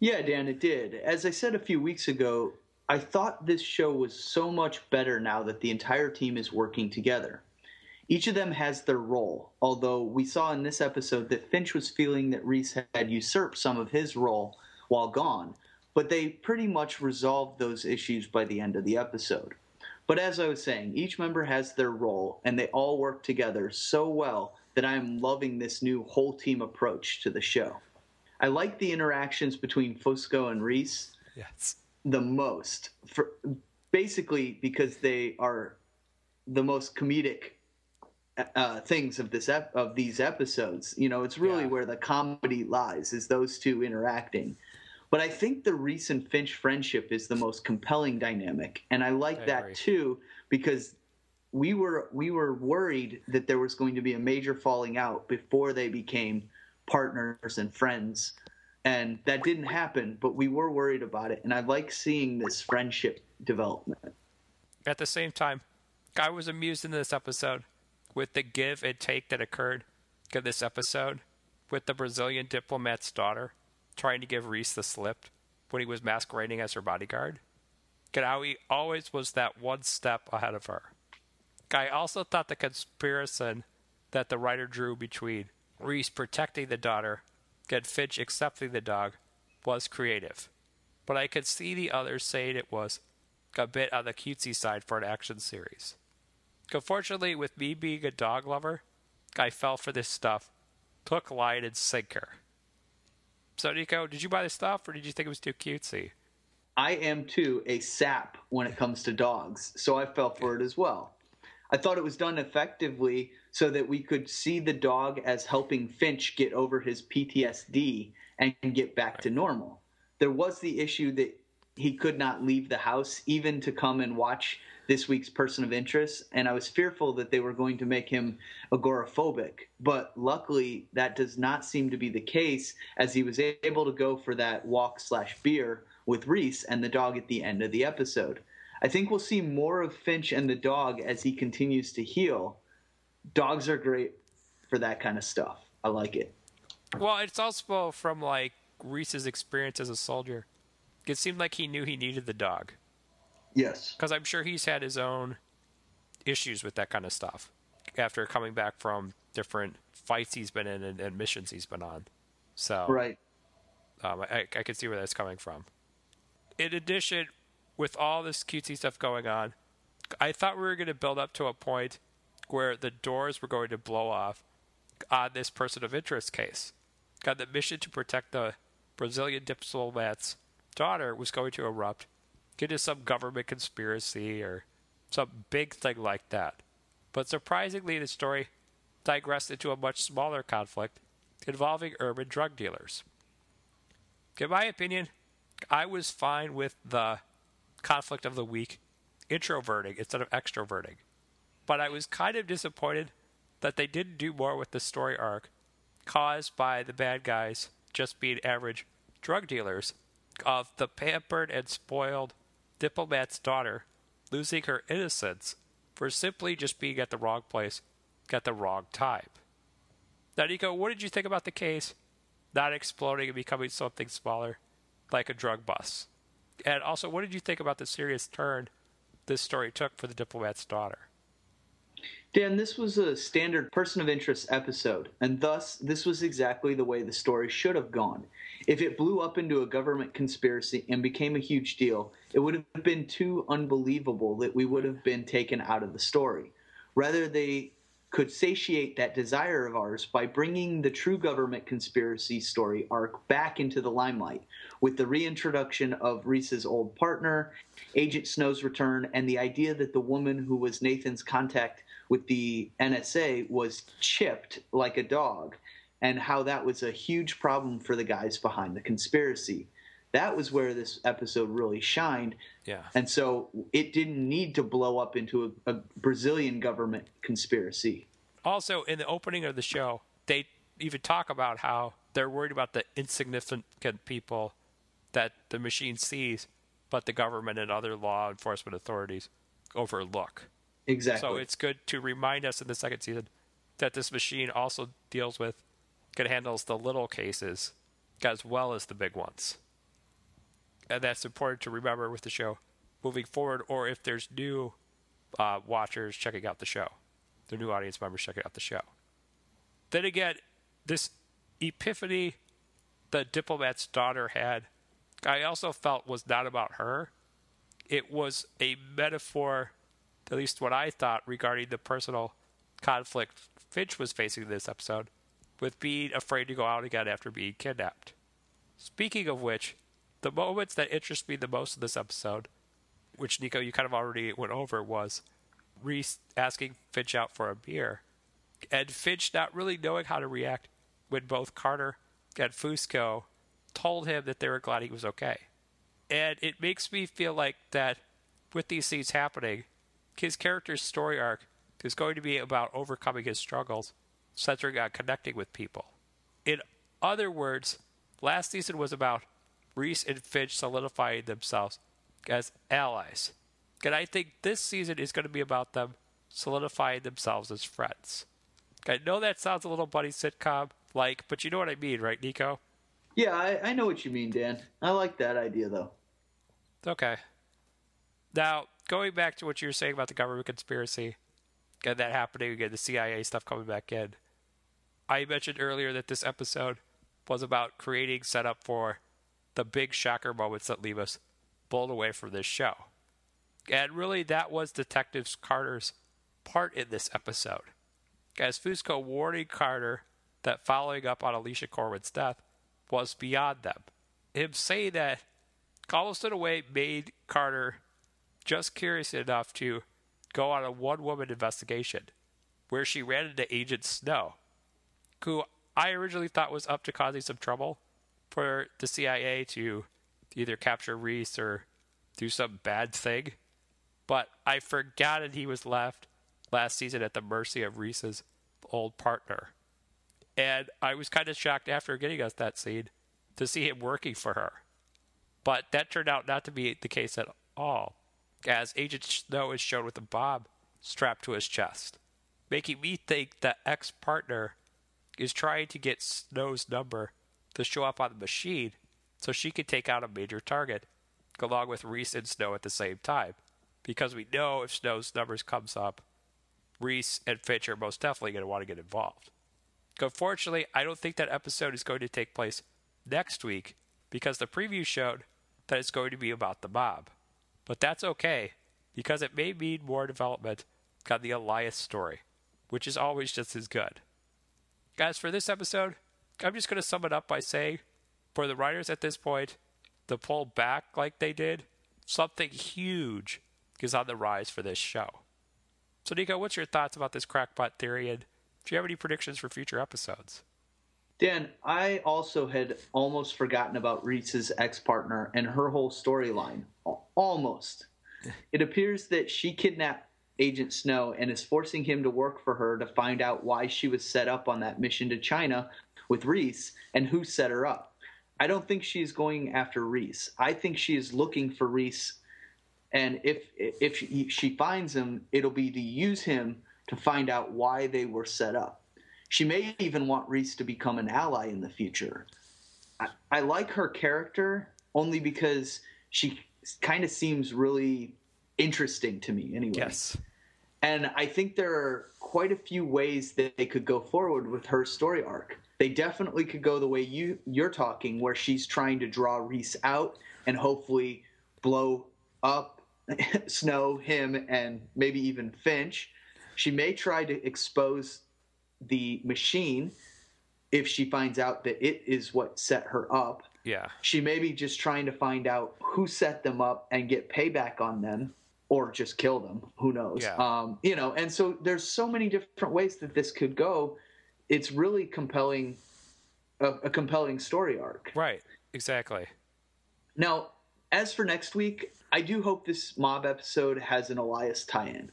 Yeah, Dan, it did. As I said a few weeks ago, I thought this show was so much better now that the entire team is working together. Each of them has their role, although we saw in this episode that Finch was feeling that Reese had usurped some of his role while gone, but they pretty much resolved those issues by the end of the episode. But as I was saying, each member has their role, and they all work together so well that I am loving this new whole team approach to the show. I like the interactions between Fusco and Reese yes. the most, for basically because they are the most comedic uh, things of this ep- of these episodes. You know, it's really Yeah. where the comedy lies is those two interacting. But I think the recent Finch friendship is the most compelling dynamic, and I like I that agree. too because we were we were worried that there was going to be a major falling out before they became partners and friends, and that didn't happen. But we were worried about it, and I like seeing this friendship development. At the same time, I was amused in this episode with the give and take that occurred in this episode with the Brazilian diplomat's daughter trying to give Reese the slip when he was masquerading as her bodyguard. He always was that one step ahead of her. I also thought the comparison that the writer drew between Reese protecting the daughter and Finch accepting the dog was creative. But I could see the others saying it was a bit on the cutesy side for an action series. Unfortunately, with me being a dog lover, I fell for this stuff, took line and sinker. So, Nico, did you buy this stuff or did you think it was too cutesy? I am too a sap when it comes to dogs, so I fell for it as well. I thought it was done effectively so that we could see the dog as helping Finch get over his PTSD and get back to normal. There was the issue that he could not leave the house even to come and watch this week's person of interest and i was fearful that they were going to make him agoraphobic. But luckily that does not seem to be the case as he was able to go for that walk slash beer with reese and the dog at the end of the episode. I think we'll see more of finch and the dog as he continues to heal. Dogs are great for that kind of stuff. I like it. Well, it's also from like Reese's experience as a soldier. It seemed like he knew he needed the dog yes because I'm sure he's had his own issues with that kind of stuff after coming back from different fights he's been in and, and missions he's been on. So right Um, I, I can see where that's coming from. In addition, with all this cutesy stuff going on, I thought we were going to build up to a point where the doors were going to blow off on this person of interest case. Got the mission to protect the Brazilian diplomat's daughter was going to erupt into some government conspiracy or some big thing like that. But surprisingly, the story digressed into a much smaller conflict involving urban drug dealers. In my opinion, I was fine with the conflict of the week introverting instead of extroverting. But I was kind of disappointed that they didn't do more with the story arc caused by the bad guys just being average drug dealers of the pampered and spoiled diplomat's daughter losing her innocence for simply just being at the wrong place at the wrong time. Now, Nico, what did you think about the case not exploding and becoming something smaller, like a drug bust? And also, what did you think about the serious turn this story took for the diplomat's daughter? Dan, this was a standard person of interest episode, and thus this was exactly the way the story should have gone. If it blew up into a government conspiracy and became a huge deal, it would have been too unbelievable that we would have been taken out of the story. Rather, they could satiate that desire of ours by bringing the true government conspiracy story arc back into the limelight with the reintroduction of Reese's old partner, Agent Snow's return, and the idea that the woman who was Nathan's contact with the NSA was chipped like a dog, and how that was a huge problem for the guys behind the conspiracy. That was where this episode really shined. Yeah. And so it didn't need to blow up into a, a Brazilian government conspiracy. Also, in the opening of the show, they even talk about how they're worried about the insignificant people that the machine sees, but the government and other law enforcement authorities overlook. Exactly. So it's good to remind us in the second season that this machine also deals with, can handles the little cases as well as the big ones. And that's important to remember with the show moving forward, or if there's new uh, watchers checking out the show, the new audience members checking out the show. Then again, this epiphany the diplomat's daughter had, I also felt was not about her. It was a metaphor, at least what I thought, regarding the personal conflict Finch was facing in this episode with being afraid to go out again after being kidnapped. Speaking of which, the moments that interest me the most in this episode, which Nico, you kind of already went over, was Reese asking Finch out for a beer, and Finch not really knowing how to react when both Carter and Fusco told him that they were glad he was okay. And it makes me feel like that with these scenes happening, his character's story arc is going to be about overcoming his struggles, centering on connecting with people. In other words, last season was about Reese and Finch solidifying themselves as allies. And I think this season is going to be about them solidifying themselves as friends. I know that sounds a little buddy sitcom like, but you know what I mean, right, Nico? Yeah, I, I know what you mean, Dan. I like that idea, though. Okay. Now, going back to what you were saying about the government conspiracy and that happening and the CIA stuff coming back in, I mentioned earlier that this episode was about creating setup for the big shocker moments that leave us blown away from this show. And really, that was Detective Carter's part in this episode. As Fusco warning Carter that following up on Alicia Corwin's death was beyond them. Him saying that almost in a way made Carter just curious enough to go on a one woman investigation where she ran into Agent Snow, who I originally thought was up to causing some trouble for the CIA to either capture Reese or do some bad thing. But I forgot that he was left last season at the mercy of Reese's old partner. And I was kind of shocked after getting us that scene to see him working for her. But that turned out not to be the case at all, as Agent Snow is shown with a bomb strapped to his chest, making me think that ex partner is trying to get Snow's number to show up on the machine so she can take out a major target, along with Reese and Snow at the same time. Because we know if Snow's numbers comes up, Reese and Finch are most definitely going to want to get involved. Unfortunately, I don't think that episode is going to take place next week because the preview showed that it's going to be about the mob. But that's okay because it may mean more development on the Elias story, which is always just as good. Guys, for this episode, I'm just going to sum it up by saying for the writers at this point, to pull back like they did, something huge is on the rise for this show. So, Nico, what's your thoughts about this crackpot theory, and do you have any predictions for future episodes? Dan, I also had almost forgotten about Reese's ex partner and her whole storyline. Almost. it appears that she kidnapped Agent Snow and is forcing him to work for her to find out why she was set up on that mission to China with Reese and who set her up. I don't think she's going after Reese. I think she is looking for Reese, and if if she, she finds him, it'll be to use him to find out why they were set up. She may even want Reese to become an ally in the future. I, I like her character only because she kind of seems really interesting to me, anyway. Yes. And I think there are quite a few ways that they could go forward with her story arc. They definitely could go the way you you're talking, where she's trying to draw Reese out and hopefully blow up Snow, him, and maybe even Finch. She may try to expose the machine if she finds out that it is what set her up. Yeah. She may be just trying to find out who set them up and get payback on them or just kill them. Who knows? Yeah. Um, you know, and so there's so many different ways that this could go. It's really compelling, a, a compelling story arc. Right. Exactly. Now, as for next week, I do hope this mob episode has an Elias tie-in.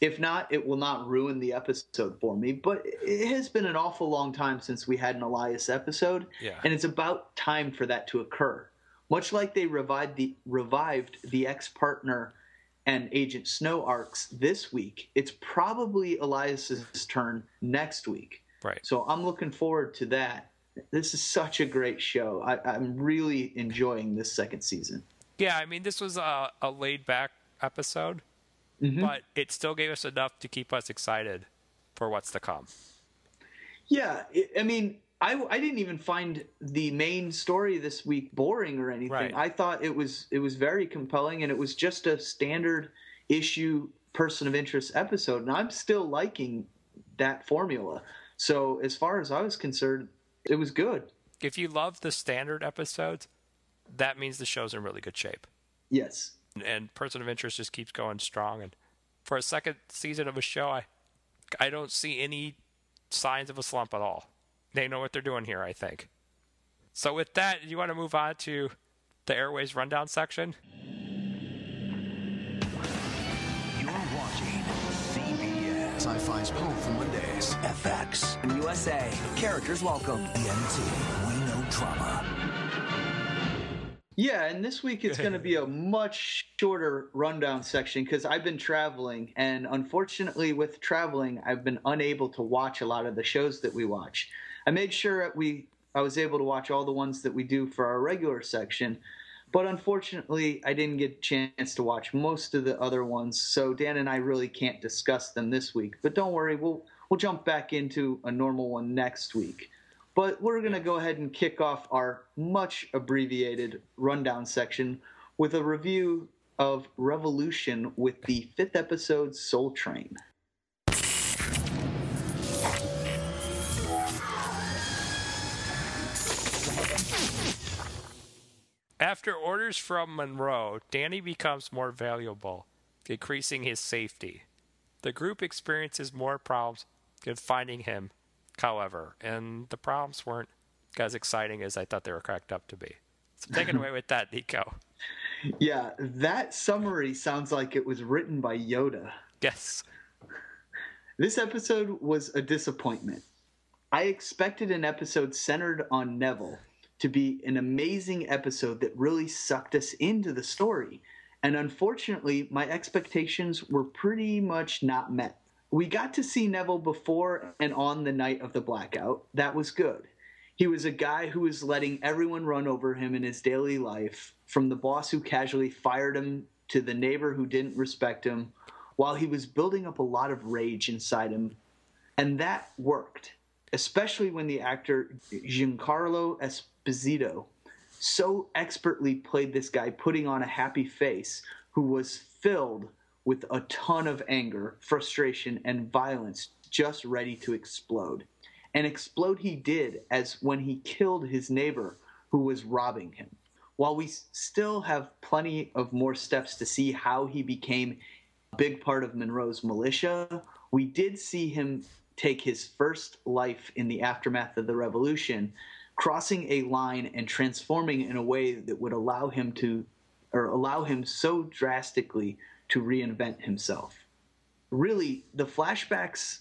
If not, it will not ruin the episode for me. But it has been an awful long time since we had an Elias episode, Yeah. and it's about time for that to occur. Much like they revived the revived the ex-partner and Agent Snow arcs this week, it's probably Elias's turn next week. Right. So I'm looking forward to that. This is such a great show. I, I'm really enjoying this second season. Yeah, I mean, this was a, a laid back episode, Mm-hmm. but it still gave us enough to keep us excited for what's to come. Yeah, I mean, I, I didn't even find the main story this week boring or anything. Right. I thought it was it was very compelling, and it was just a standard issue person of interest episode, and I'm still liking that formula. So as far as I was concerned, it was good. If you love the standard episodes, that means the show's in really good shape. Yes. And Person of Interest just keeps going strong. And for a second season of a show, I, I don't see any signs of a slump at all. They know what they're doing here, I think. So with that, you want to move on to the Airwaves rundown section? You're watching CBS. Sci-Fi's home for Mondays. FX. In USA, characters welcome. ENT. We know drama. Yeah, and this week it's going to be a much shorter rundown section because I've been traveling, and unfortunately, with traveling, I've been unable to watch a lot of the shows that we watch. I made sure that we I was able to watch all the ones that we do for our regular section, but unfortunately, I didn't get a chance to watch most of the other ones. So Dan and I really can't discuss them this week. But don't worry, we'll we'll jump back into a normal one next week. But we're going to go ahead and kick off our much abbreviated rundown section with a review of Revolution with the fifth episode Soul Train. After orders from Monroe, Danny becomes more valuable, increasing his safety. The group experiences more problems in finding him, however, and the problems weren't as exciting as I thought they were cracked up to be. So take it away with that, Nico. Yeah, that summary sounds like it was written by Yoda. Yes. This episode was a disappointment. I expected an episode centered on Neville to be an amazing episode that really sucked us into the story. And unfortunately, my expectations were pretty much not met. We got to see Neville before and on the night of the blackout. That was good. He was a guy who was letting everyone run over him in his daily life, from the boss who casually fired him to the neighbor who didn't respect him, while he was building up a lot of rage inside him. And that worked, especially when the actor Giancarlo Esposito so expertly played this guy putting on a happy face who was filled with a ton of anger, frustration, and violence just ready to explode. And explode he did as when he killed his neighbor who was robbing him. While we still have plenty of more steps to see how he became a big part of Monroe's militia, we did see him take his first life in the aftermath of the revolution, crossing a line and transforming in a way that would allow him to or allow him so drastically to reinvent himself. Really, the flashbacks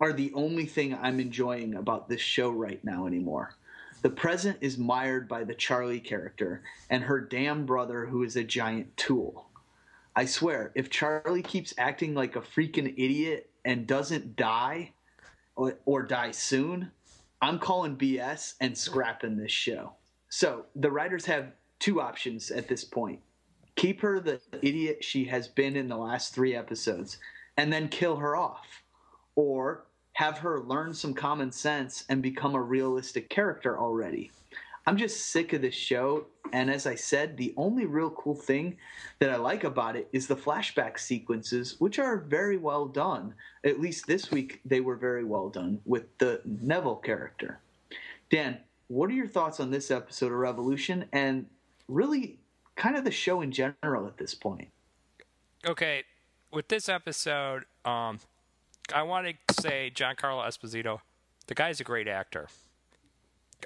are the only thing I'm enjoying about this show right now anymore. The present is mired by the Charlie character and her damn brother, who is a giant tool. I swear, if Charlie keeps acting like a freaking idiot and doesn't die, or, or die soon, I'm calling BS and scrapping this show. So the writers have two options at this point keep her the idiot she has been in the last three episodes, and then kill her off, or have her learn some common sense and become a realistic character already. I'm just sick of this show. And as I said, the only real cool thing that I like about it is the flashback sequences, which are very well done. At least this week, they were very well done with the Neville character. Dan, what are your thoughts on this episode of Revolution and really kind of the show in general at this point? Okay, with this episode, um, I want to say Giancarlo Esposito, the guy's a great actor.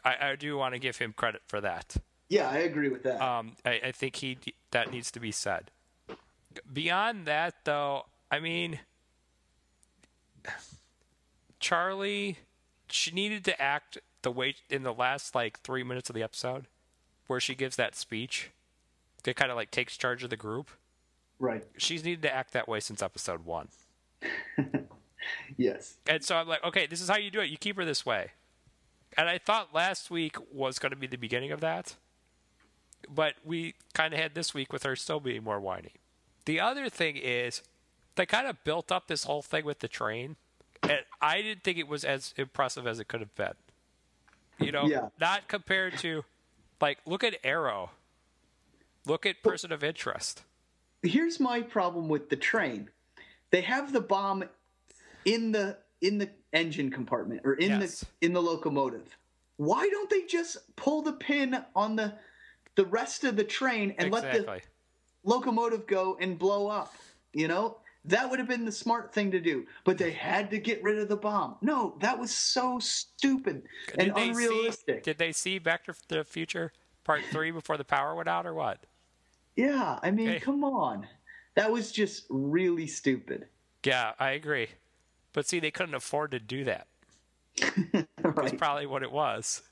I, I do want to give him credit for that. Yeah, I agree with that. Um, I, I think he that needs to be said. Beyond that, though, I mean, Charlie, she needed to act the way in the last like three minutes of the episode, where she gives that speech, that kind of like takes charge of the group. right. She's needed to act that way since episode one. Yes. And so I'm like, okay, this is how you do it. You keep her this way. And I thought last week was going to be the beginning of that. But we kind of had this week with her still being more whiny. The other thing is, they kind of built up this whole thing with the train. And I didn't think it was as impressive as it could have been. You know, Yeah. not compared to, like, look at Arrow. Look at Person of Interest. Here's my problem with the train. They have the bomb in the in the engine compartment or in Yes. the in the locomotive. Why don't they just pull the pin on the the rest of the train and let the locomotive go and blow up? You know? That would have been the smart thing to do. But they had to get rid of the bomb. No, that was so stupid and Did unrealistic. See, did they see Back to the Future Part 3 before the power went out or what? Yeah, I mean, Hey. come on. That was just really stupid. Yeah, I agree. But see, they couldn't afford to do that. That's probably what it was.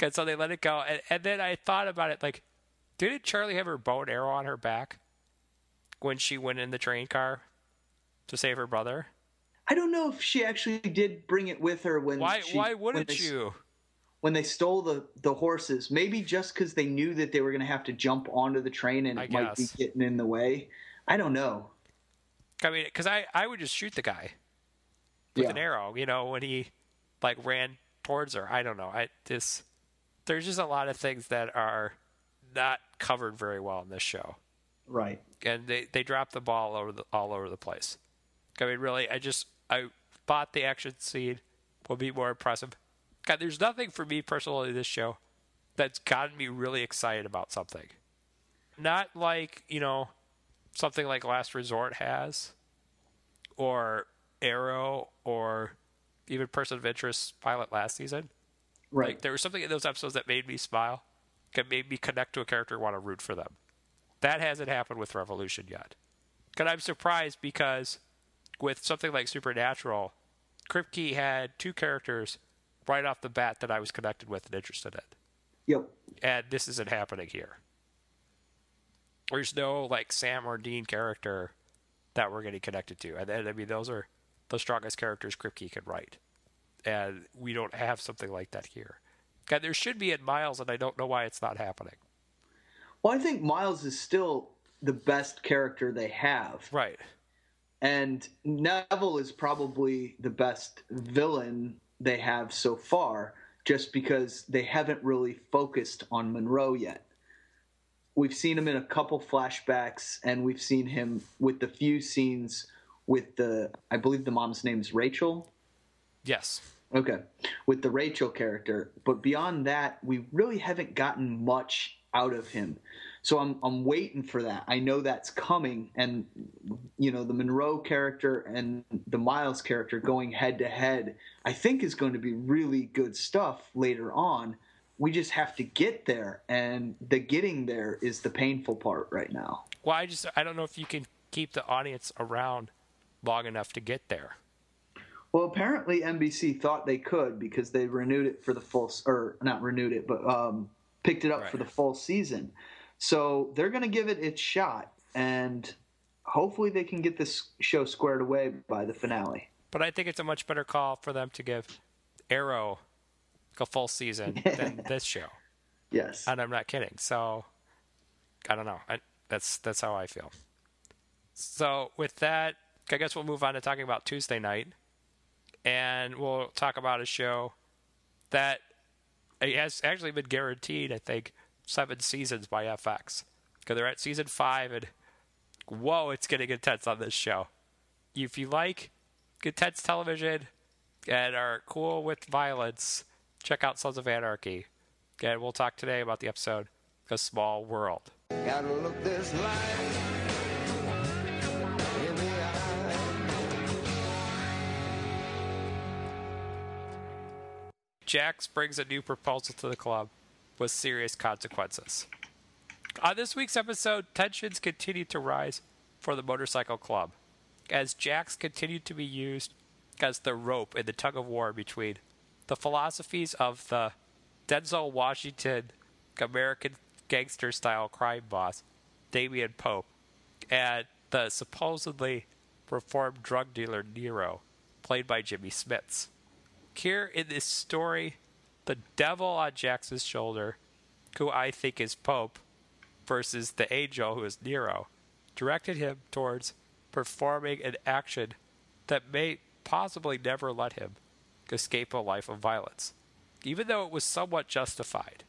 And so they let it go. And, and then I thought about it like, didn't Charlie have her bow and arrow on her back when she went in the train car to save her brother? I don't know if she actually did bring it with her when Why, she, why when wouldn't they, you? When they stole the the horses. Maybe just because they knew that they were going to have to jump onto the train and I it might be getting in the way. I don't know. I mean, because I, I would just shoot the guy with Yeah. an arrow, you know, when he like ran towards her. I don't know. I this there's just a lot of things that are not covered very well in this show, Right. and they they drop the ball all over the all over the place. I mean, really, I just I thought the action scene would be more impressive. God, there's nothing for me personally in this show that's gotten me really excited about something. Not like you know something like Last Resort has, or Arrow, or even Person of Interest pilot last season. Right. Like there was something in those episodes that made me smile, that made me connect to a character and want to root for them. That hasn't happened with Revolution yet. And I'm surprised because with something like Supernatural, Kripke had two characters right off the bat that I was connected with and interested in. yep. And this isn't happening here. There's no like Sam or Dean character that we're getting connected to. And then I mean those are the strongest characters Kripke can write. And we don't have something like that here. And there should be in Miles, and I don't know why it's not happening. Well, I think Miles is still the best character they have, Right. and Neville is probably the best villain they have so far, just because they haven't really focused on Monroe yet. We've seen him in a couple flashbacks, and we've seen him with the few scenes with the, I believe the mom's name is Rachel. Yes. Okay, with the Rachel character, but beyond that, we really haven't gotten much out of him. So I'm I'm waiting for that. I know that's coming, and you know the Monroe character and the Miles character going head to head. I think is going to be really good stuff later on. We just have to get there, and the getting there is the painful part right now. Well, I just I don't know if you can keep the audience around long enough to get there. Well, apparently NBC thought they could because they renewed it for the full, or not renewed it, but um, picked it up for the full season. So they're going to give it its shot, and hopefully they can get this show squared away by the finale. But I think it's a much better call for them to give Arrow a full season than this show. Yes. And I'm not kidding. So I don't know. I, that's that's how I feel. So with that, I guess we'll move on to talking about Tuesday night, and we'll talk about a show that has actually been guaranteed, I think, seven seasons by FX. Because they're at season five, and whoa, it's getting intense on this show. If you like intense television and are cool with violence, check out Sons of Anarchy. And we'll talk today about the episode A Small World. Gotta look this life in the eye. Jax brings a new proposal to the club with serious consequences. On this week's episode, tensions continue to rise for the motorcycle club as Jax continued to be used as the rope in the tug of war between the philosophies of the Denzel Washington American gangster style crime boss, Damian Pope, and the supposedly reformed drug dealer Nero, played by Jimmy Smits. Here in this story, the devil on Jax's shoulder, who I think is Pope, versus the angel who is Nero, directed him towards performing an action that may possibly never let him escape a life of violence, even though it was somewhat justified.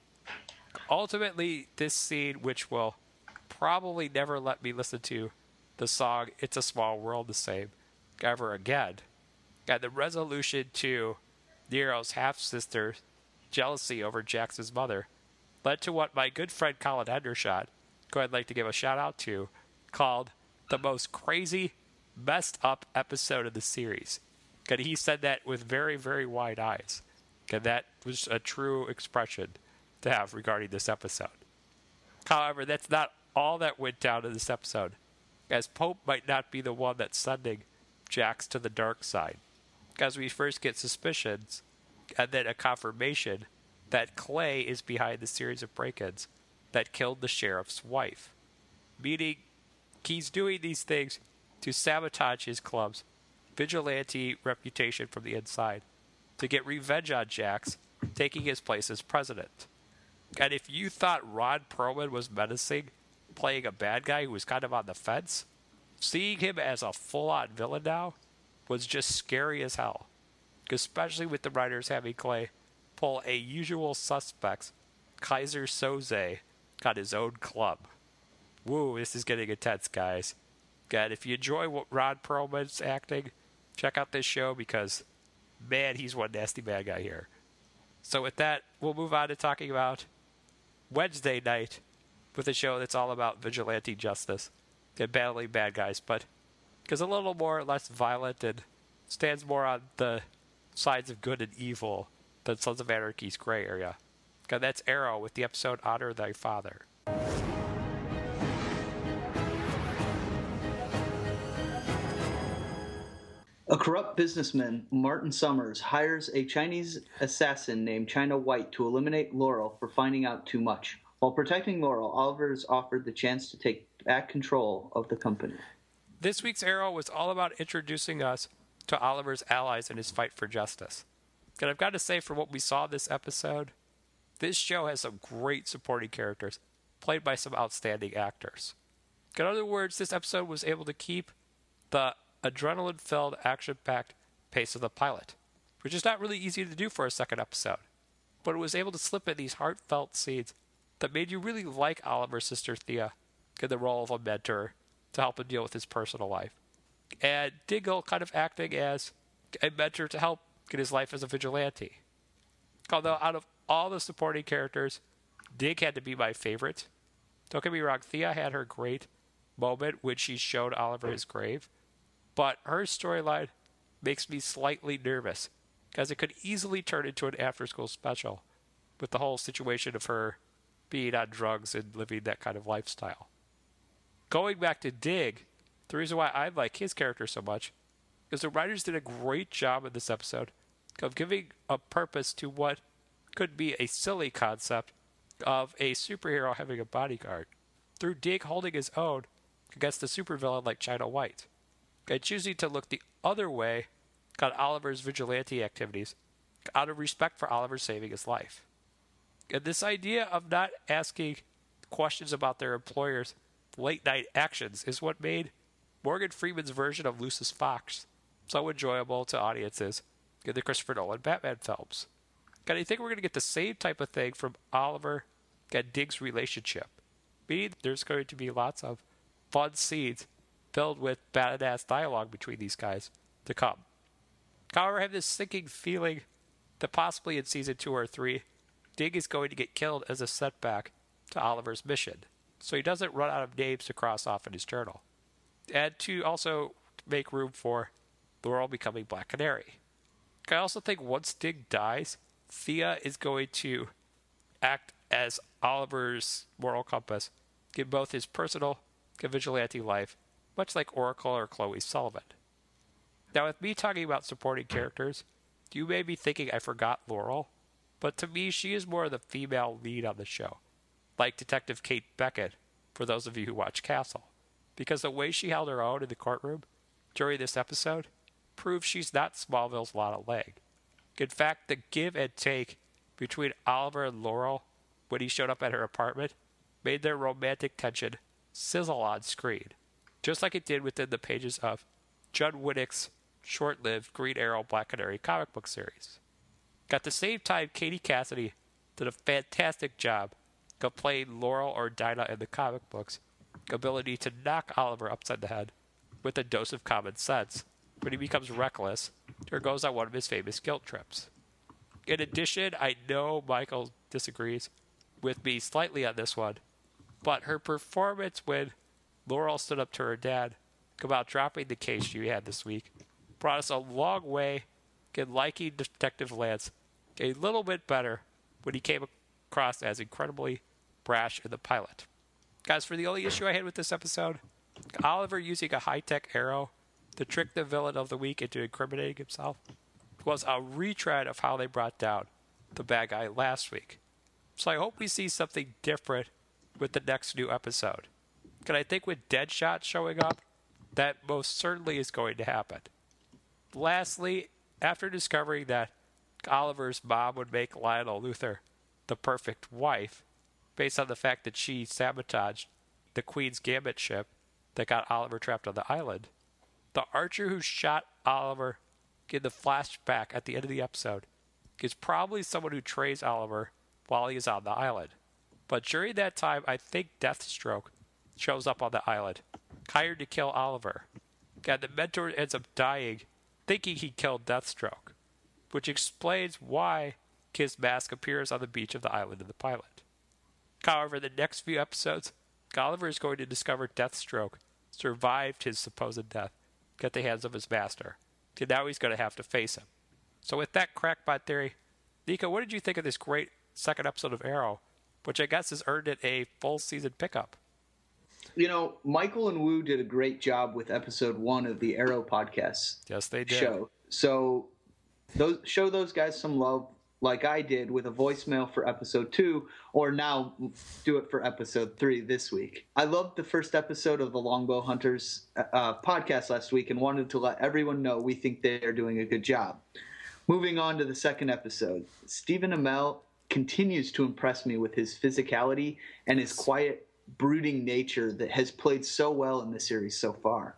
Ultimately, this scene, which will probably never let me listen to the song It's a Small World the same ever again, and the resolution to Nero's half sister's jealousy over Jax's mother led to what my good friend Colin Hendershot, who I'd like to give a shout out to, called the most crazy, messed up episode of the series. And he said that with very, very wide eyes. And that was a true expression to have regarding this episode. However, that's not all that went down in this episode, as Pope might not be the one that's sending Jax to the dark side. As we first get suspicions, Uh, and then a confirmation that Clay is behind the series of break ins that killed the sheriff's wife. Meaning, he's doing these things to sabotage his club's vigilante reputation from the inside, to get revenge on Jax, taking his place as president. And if you thought Ron Perlman was menacing, playing a bad guy who was kind of on the fence, seeing him as a full on villain now was just scary as hell. Especially with the writers having Clay pull a usual suspects Keyser Soze got his own club. Woo, this is getting intense, guys. And if you enjoy what Ron Perlman's acting, check out this show because, man, he's one nasty bad guy here. So with that, we'll move on to talking about Wednesday night with a show that's all about vigilante justice and battling bad guys, but because a little more less violent and stands more on the sides of good and evil than Sons of Anarchy's gray area. And that's Arrow with the episode Honor Thy Father. A corrupt businessman, Martin Somers, hires a Chinese assassin named China White to eliminate Laurel for finding out too much. While protecting Laurel, Oliver is offered the chance to take back control of the company. This week's Arrow was all about introducing us to Oliver's allies in his fight for justice. And I've got to say, for what we saw this episode, this show has some great supporting characters, played by some outstanding actors. In other words, this episode was able to keep the adrenaline filled, action packed pace of the pilot, which is not really easy to do for a second episode. But it was able to slip in these heartfelt scenes that made you really like Oliver's sister Thea in the role of a mentor to help him deal with his personal life. And Diggle kind of acting as a mentor to help get his life as a vigilante. Although, out of all the supporting characters, Dig had to be my favorite. Don't get me wrong, Thea had her great moment when she showed Oliver his grave, but her storyline makes me slightly nervous because it could easily turn into an after school special with the whole situation of her being on drugs and living that kind of lifestyle. Going back to Dig, the reason why I like his character so much is the writers did a great job in this episode of giving a purpose to what could be a silly concept of a superhero having a bodyguard through Dig holding his own against a supervillain like China White and choosing to look the other way on Oliver's vigilante activities out of respect for Oliver saving his life. And this idea of not asking questions about their employer's late night actions is what made Morgan Freeman's version of Lucius Fox, so enjoyable to audiences in the Christopher Nolan Batman films. And I think we're going to get the same type of thing from Oliver and Dig's relationship. Meaning there's going to be lots of fun scenes filled with badass dialogue between these guys to come. However, I have this sinking feeling that possibly in season two or three, Dig is going to get killed as a setback to Oliver's mission, so he doesn't run out of names to cross off in his journal. And to also make room for Laurel becoming Black Canary. I also think once Dig dies, Thea is going to act as Oliver's moral compass in both his personal and vigilante life, much like Oracle or Chloe Sullivan. Now, with me talking about supporting characters, you may be thinking I forgot Laurel, but to me, she is more of the female lead on the show, like Detective Kate Beckett, for those of you who watch Castle, because the way she held her own in the courtroom during this episode proves she's not Smallville's Lana Lang. In fact, the give and take between Oliver and Laurel when he showed up at her apartment made their romantic tension sizzle on screen, just like it did within the pages of Judd Winick's short lived Green Arrow Black Canary comic book series. At the same time, Katie Cassidy did a fantastic job of playing Laurel or Dinah in the comic books, ability to knock Oliver upside the head with a dose of common sense when he becomes reckless or goes on one of his famous guilt trips. In addition, I know Michael disagrees with me slightly on this one, but her performance when Laurel stood up to her dad about dropping the case she had this week brought us a long way in liking Detective Lance a little bit better when he came across as incredibly brash in the pilot. Guys, for the only issue I had with this episode, Oliver using a high tech arrow to trick the villain of the week into incriminating himself was a retread of how they brought down the bad guy last week. So I hope we see something different with the next new episode. Can I think with Deadshot showing up, that most certainly is going to happen. Lastly, after discovering that Oliver's mom would make Lionel Luthor the perfect wife, based on the fact that she sabotaged the Queen's Gambit ship that got Oliver trapped on the island, the archer who shot Oliver in the flashback at the end of the episode is probably someone who trains Oliver while he is on the island. But during that time, I think Deathstroke shows up on the island, hired to kill Oliver. And the mentor ends up dying, thinking he killed Deathstroke, which explains why his mask appears on the beach of the island in the pilot. However, the next few episodes, Gulliver is going to discover Deathstroke survived his supposed death at the hands of his master. And now he's going to have to face him. So, with that crackpot theory, Nico, what did you think of this great second episode of Arrow, which I guess has earned it a full season pickup? You know, Michael and Wu did a great job with episode one of the Arrow podcast Yes, they did. show. So, those show those guys some love, like I did with a voicemail for episode two, or now do it for episode three this week. I loved the first episode of the Longbow Hunters uh, podcast last week and wanted to let everyone know we think they are doing a good job. Moving on to the second episode, Stephen Amell continues to impress me with his physicality and his quiet, brooding nature that has played so well in the series so far.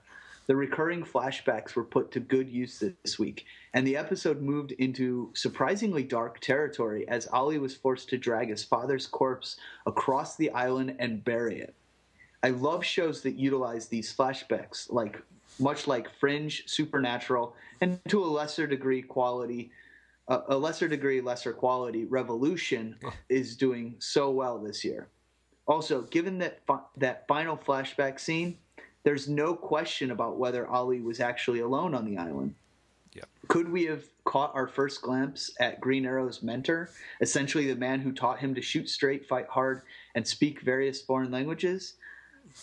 The recurring flashbacks were put to good use this week, and the episode moved into surprisingly dark territory as Ollie was forced to drag his father's corpse across the island and bury it. I love shows that utilize these flashbacks, like much like Fringe, Supernatural, and to a lesser degree, quality, uh, a lesser degree, lesser quality, Revolution is doing so well this year. Also, given that fi- that final flashback scene, there's no question about whether Ollie was actually alone on the island. Yep. Could we have caught our first glimpse at Green Arrow's mentor, essentially the man who taught him to shoot straight, fight hard, and speak various foreign languages?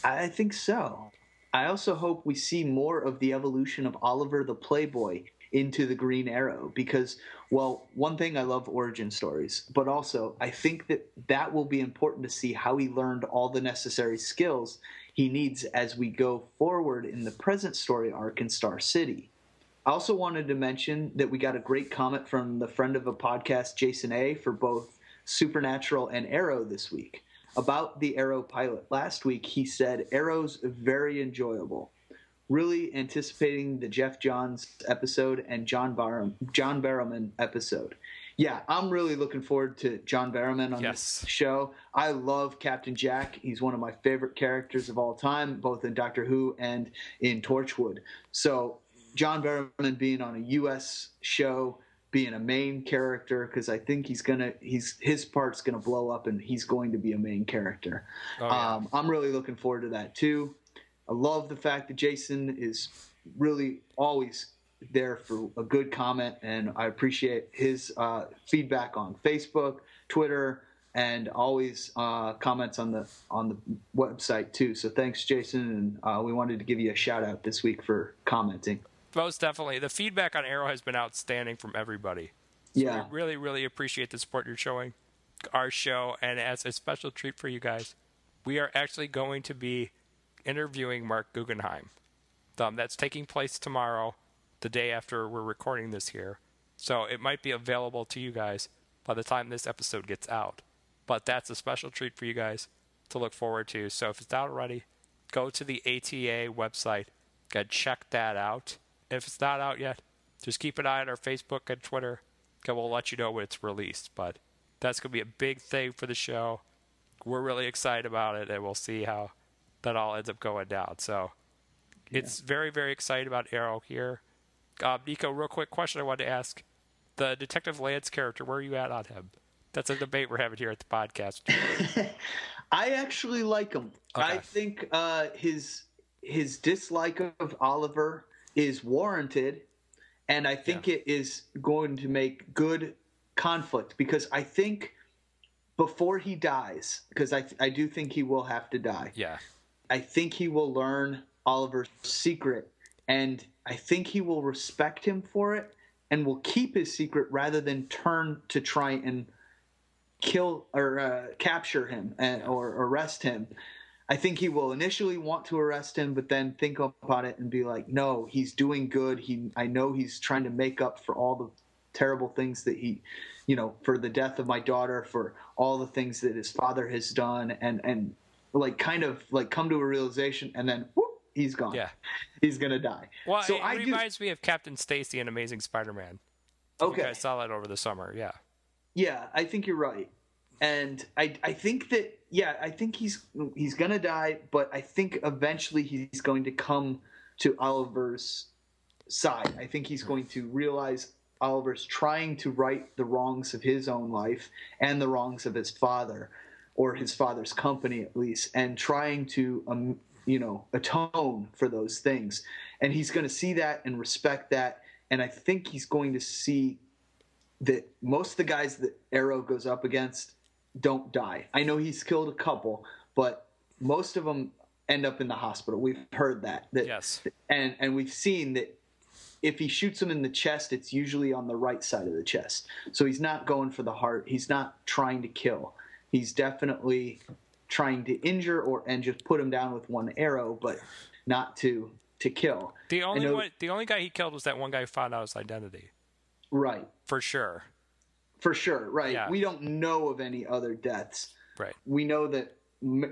I think so. I also hope we see more of the evolution of Oliver the Playboy into the Green Arrow because, well, one thing I love origin stories, but also I think that that will be important to see how he learned all the necessary skills he needs as we go forward in the present story arc in Star City. I also wanted to mention that we got a great comment from the friend of a podcast, Jason A, for both Supernatural and Arrow this week. About the Arrow pilot last week, he said, Arrow's very enjoyable. really anticipating the Geoff Johns episode and John Bar- John Barrowman episode. Yeah, I'm really looking forward to John Barrowman on Yes. this show. I love Captain Jack. He's one of my favorite characters of all time, both in Doctor Who and in Torchwood. So, John Barrowman being on a U.S. show, being a main character, because I think he's gonna, he's his part's gonna blow up, and he's going to be a main character. Oh, yeah. um, I'm really looking forward to that too. I love the fact that Jason is really always there for a good comment, and I appreciate his uh, feedback on Facebook, Twitter, and always uh, comments on the on the website too. So thanks, Jason, and uh, we wanted to give you a shout out this week for commenting. Most definitely. The feedback on Arrow has been outstanding from everybody. Yeah, We really, really appreciate the support you're showing our show. And as a special treat for you guys, we are actually going to be interviewing Marc Guggenheim. Um, that's taking place tomorrow, the day after we're recording this here. So it might be available to you guys by the time this episode gets out. But that's a special treat for you guys to look forward to. So if it's not already, go to the ATA website and check that out. If it's not out yet, just keep an eye on our Facebook and Twitter. and we'll let you know when it's released. But that's going to be a big thing for the show. We're really excited about it, and we'll see how that all ends up going down. So it's very, very excited about Arrow here. Uh, Nico, real quick question I wanted to ask: the Detective Lance character, where are you at on him? That's a debate we're having here at the podcast. I actually like him. I think uh, his his dislike of Oliver is warranted, and I think it is going to make good conflict because I think before he dies, because I I do think he will have to die. yeah, I think he will learn Oliver's secret, and I think he will respect him for it, and will keep his secret rather than turn to try and kill or uh, capture him and, or arrest him. I think he will initially want to arrest him, but then think about it and be like, "No, he's doing good. He, I know he's trying to make up for all the terrible things that he, you know, for the death of my daughter, for all the things that his father has done, and and like kind of like come to a realization, and then whoop, he's gone. yeah. he's gonna die. Well, so it I do. reminds me of Captain Stacy in Amazing Spider-Man. Okay, I saw that over the summer. Yeah, Yeah, I think you're right. And I I think that yeah, I think he's he's gonna die, but I think eventually he's going to come to Oliver's side. I think he's going to realize Oliver's trying to right the wrongs of his own life and the wrongs of his father, or his father's company at least, and trying to um, you know atone for those things. And he's going to see that and respect that. And I think he's going to see that most of the guys that Arrow goes up against don't die. I know he's killed a couple, but most of them end up in the hospital. We've heard that. that Yes. And and we've seen that if he shoots him in the chest, it's usually on the right side of the chest. So he's not going for the heart. He's not trying to kill. He's definitely trying to injure or and just put him down with one arrow, but not to to kill. the only one, the only guy he killed was that one guy who found out his identity Right. for sure. For sure. Right. Yeah. We don't know of any other deaths. Right. we know that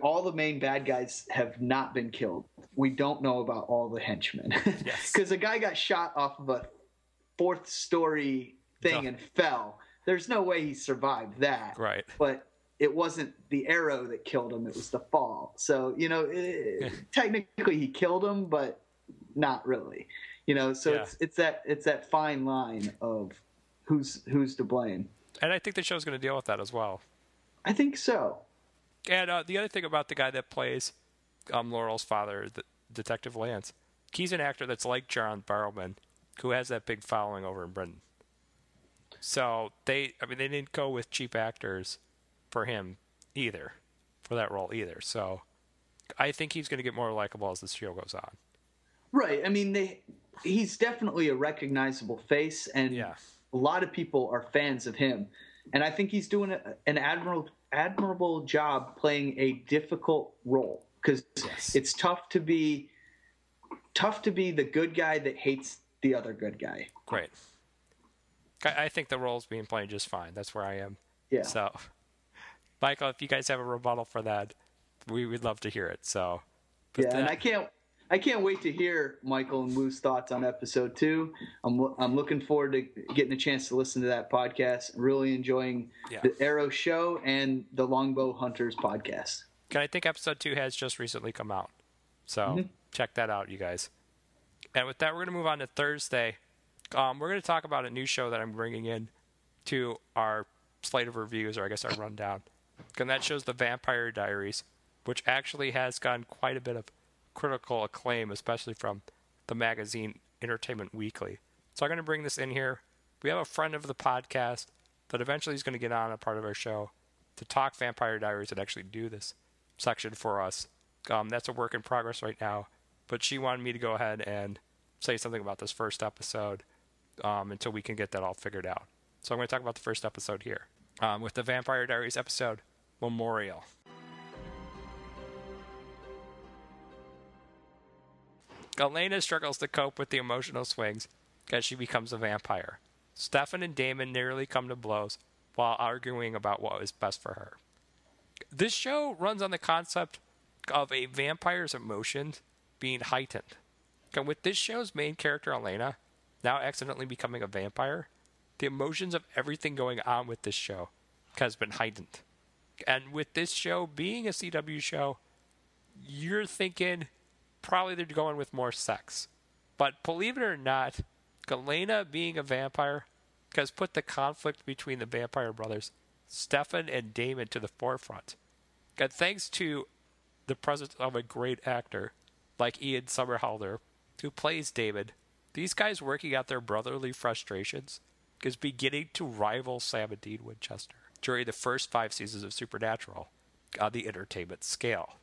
all the main bad guys have not been killed. We don't know about all the henchmen. Yes. Because a guy got shot off of a fourth story thing Duh. and fell. There's no way he survived that. Right. But it wasn't the arrow that killed him, it was the fall. So, you know, eh, technically he killed him, but not really. You know, so Yeah. it's it's that it's that fine line of who's who's to blame. And I think the show's going to deal with that as well. I think so. And uh, the other thing about the guy that plays um, Laurel's father, the, Detective Lance, he's an actor that's like John Barrowman, who has that big following over in Britain. So they, I mean, they didn't go with cheap actors for him either, for that role either. So I think he's going to get more likable as the show goes on. Right. I mean, they he's definitely a recognizable face, and Yeah. a lot of people are fans of him. And I think he's doing a, an admirable admirable job playing a difficult role because Yes. it's tough to be tough to be the good guy that hates the other good guy. Great. I, I think the role's being played just fine. That's where I am. Yeah. So, Michael, if you guys have a rebuttal for that, we would love to hear it. So, but yeah, and I can't I can't wait to hear Michael and Wu's thoughts on episode two. I'm I'm looking forward to getting a chance to listen to that podcast. Really enjoying Yeah. the Arrow show and the Longbow Hunters podcast. And I think episode two has just recently come out. So check that out, you guys. And with that, we're going to move on to Thursday. Um, we're going to talk about a new show that I'm bringing in to our slate of reviews, or I guess our rundown. And that shows The Vampire Diaries, which actually has gotten quite a bit of critical acclaim, especially from the magazine Entertainment Weekly. So I'm going to bring this in here. We have a friend of the podcast that eventually is going to get on a part of our show to talk Vampire Diaries and actually do this section for us. Um, that's a work in progress right now, but she wanted me to go ahead and say something about this first episode um, until we can get that all figured out. So I'm going to talk about the first episode here um, with the Vampire Diaries episode Memorial. Elena struggles to cope with the emotional swings as she becomes a vampire. Stefan and Damon nearly come to blows while arguing about what is best for her. This show runs on the concept of a vampire's emotions being heightened. And with this show's main character, Elena, now accidentally becoming a vampire, the emotions of everything going on with this show has been heightened. And with this show being a CW show, you're thinking probably they're going with more sex. But believe it or not, Elena being a vampire has put the conflict between the vampire brothers, Stefan and Damon, to the forefront. And thanks to the presence of a great actor like Ian Somerhalder, who plays Damon, these guys working out their brotherly frustrations is beginning to rival Sam and Dean Winchester during the first five seasons of Supernatural on the entertainment scale.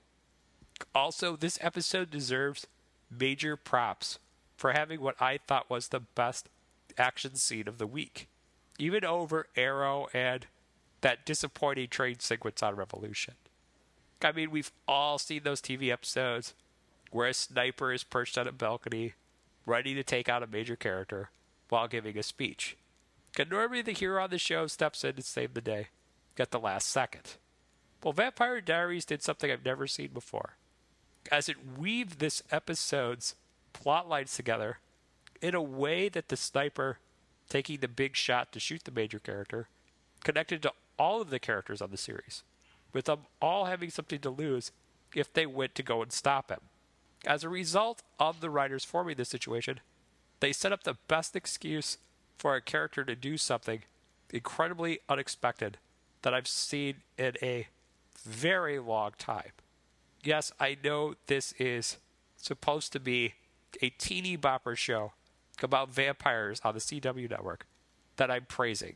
Also, this episode deserves major props for having what I thought was the best action scene of the week, even over Arrow and that disappointing train sequence on Revolution. I mean, we've all seen those TV episodes where a sniper is perched on a balcony, ready to take out a major character while giving a speech. Normally the hero on the show steps in to save the day at the last second. Well, Vampire Diaries did something I've never seen before, as it weaved this episode's plot lines together in a way that the sniper taking the big shot to shoot the major character connected to all of the characters on the series, with them all having something to lose if they went to go and stop him. As a result of the writers forming this situation, they set up the best excuse for a character to do something incredibly unexpected that I've seen in a very long time. Yes, I know this is supposed to be a teeny bopper show about vampires on the CW network that I'm praising.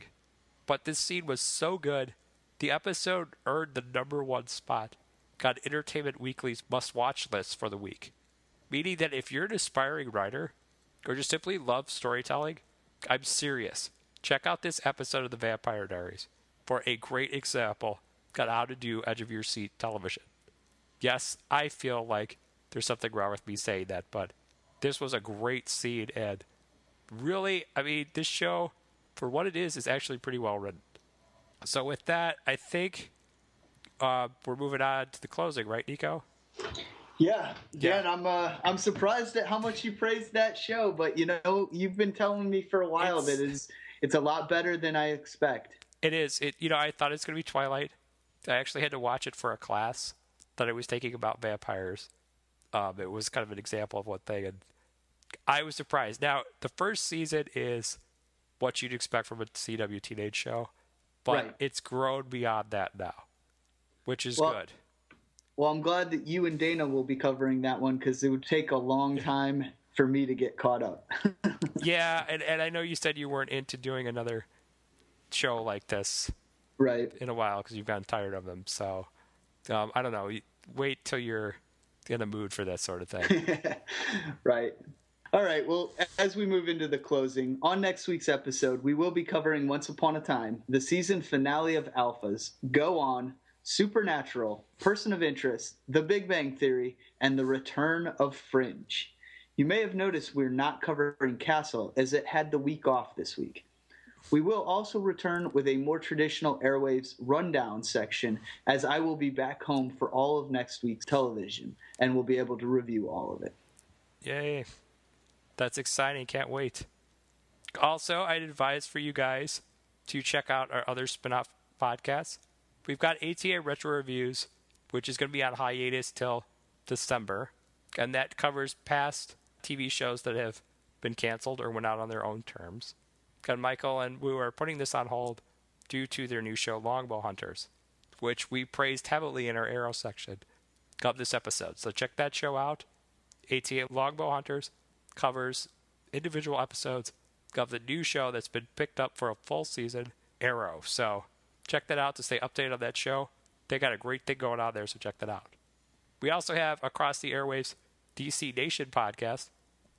But this scene was so good, the episode earned the number one spot on Entertainment Weekly's must watch list for the week. Meaning that if you're an aspiring writer or just simply love storytelling, I'm serious. Check out this episode of The Vampire Diaries for a great example on how to do edge of your seat television. Yes, I feel like there's something wrong with me saying that, but this was a great scene and really, I mean, this show, for what it is, is actually pretty well written. So with that, I think uh, we're moving on to the closing, right, Nico? Yeah, Yeah. I'm uh, I'm surprised at how much you praised that show, but you know you've been telling me for a while It's- that it's it's a lot better than I expect. It is. It you know I thought it was going to be Twilight. I actually had to watch it for a class that I was taking about vampires. Um, it was kind of an example of one thing, and I was surprised. Now the first season is what you'd expect from a CW teenage show, but Right. it's grown beyond that now, which is Well- good. Well, I'm glad that you and Dana will be covering that one because it would take a long time for me to get caught up. Yeah, and and I know you said you weren't into doing another show like this right. in a while because you've gotten tired of them. So um, I don't know. Wait till you're in the mood for that sort of thing. right. All right. Well, as we move into the closing, on next week's episode, we will be covering Once Upon a Time, the season finale of Alphas, Go On, Supernatural, Person of Interest, The Big Bang Theory, and the return of Fringe. You may have noticed we're not covering Castle as it had the week off this week. We will also return with a more traditional Airwaves rundown section as I will be back home for all of next week's television and will be able to review all of it. Yay. That's exciting. Can't wait. Also, I'd advise for you guys to check out our other spin off podcasts. We've got ATA Retro Reviews, which is going to be on hiatus till December. And that covers past TV shows that have been canceled or went out on their own terms. And Michael and Wu are putting this on hold due to their new show, Longbow Hunters, which we praised heavily in our Arrow section of this episode. So check that show out. ATA Longbow Hunters covers individual episodes of the new show that's been picked up for a full season, Arrow. So check that out to stay updated on that show. They got a great thing going on there, so check that out. We also have Across the Airwaves DC Nation podcast,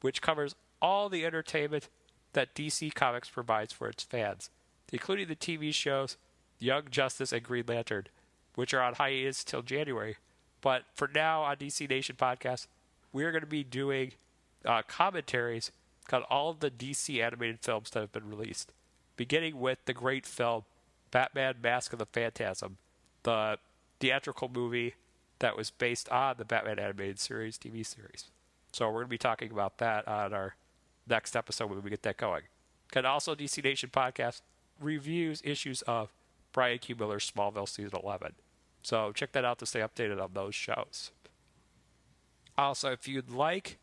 which covers all the entertainment that DC Comics provides for its fans, including the TV shows Young Justice and Green Lantern, which are on hiatus till January. But for now, on DC Nation podcast, we're going to be doing uh, commentaries on all of the DC animated films that have been released, beginning with the great film Batman Mask of the Phantasm, the theatrical movie that was based on the Batman animated series TV series. So we're going to be talking about that on our next episode when we get that going. And also, DC Nation podcast reviews issues of Brian Q. Miller's Smallville season 11. So check that out to stay updated on those shows. Also, if you'd like,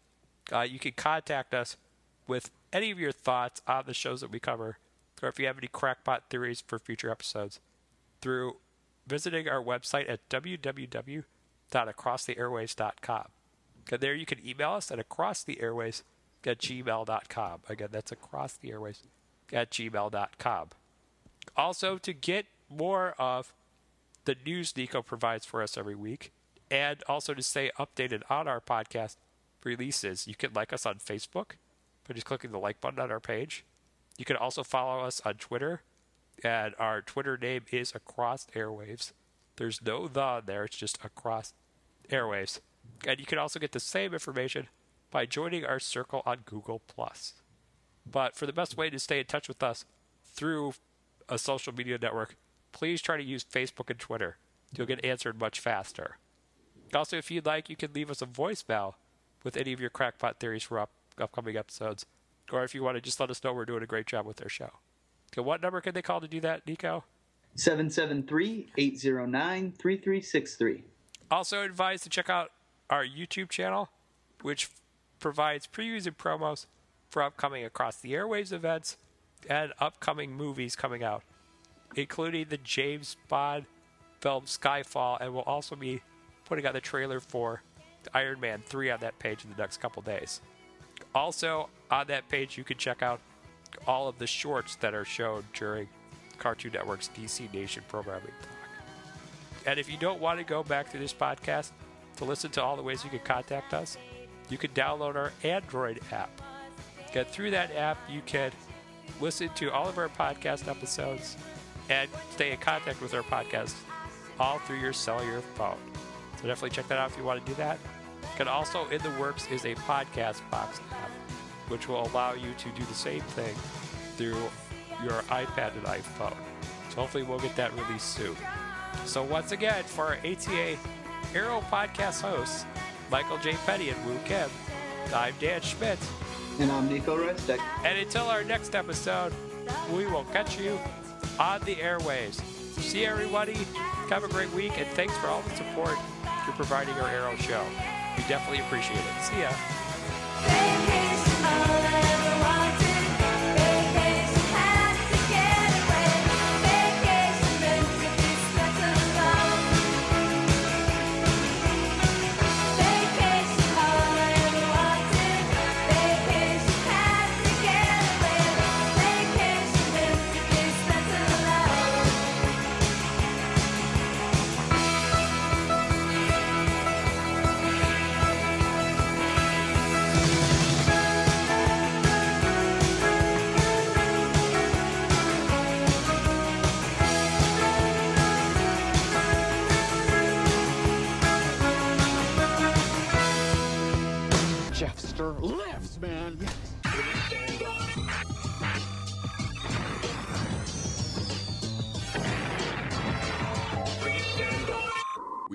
uh, you can contact us with any of your thoughts on the shows that we cover, or if you have any crackpot theories for future episodes, through visiting our website at www.acrosstheairwaves.com. And there you can email us at acrosstheairwaves at gmail.com. Again, that's acrosstheairwaves at gmail.com. Also, to get more of the news Nico provides for us every week, and also to stay updated on our podcast releases, you can like us on Facebook by just clicking the like button on our page. You can also follow us on Twitter, and our Twitter name is Across Airwaves. There's no the there, it's just Across Airwaves. And you can also get the same information by joining our circle on Google Plus. But for the best way to stay in touch with us through a social media network, please try to use Facebook and Twitter. You'll get answered much faster. Also, if you'd like, you can leave us a voicemail with any of your crackpot theories for up- upcoming episodes. Or if you want to just let us know we're doing a great job with our show. Okay, what number can they call to do that, Nico? 773 809 3363. Also advised to check out our YouTube channel, which provides previews and promos for upcoming Across the Airwaves events and upcoming movies coming out, including the James Bond film Skyfall, and we'll also be putting out the trailer for Iron Man 3 on that page in the next couple days. Also, on that page, you can check out all of the shorts that are shown during Cartoon Network's DC Nation programming block. And if you don't want to go back to this podcast to listen to all the ways you can contact us, you can download our Android app. Get through that app, you can listen to all of our podcast episodes and stay in contact with our podcast all through your cellular phone. So definitely check that out if you want to do that. And also in the works is a podcast box app, which will allow you to do the same thing through your iPad and iPhone. So hopefully we'll get that released soon. So once again, for our ATA Arrow podcast hosts, Michael J. Petty and Wu Kim, I'm Dan Schmidt. And I'm Nico Restek. And until our next episode, we will catch you on the airways. See you, everybody. Have a great week, and thanks for all the support you're providing our Arrow show. We definitely appreciate it. See ya. Jeffster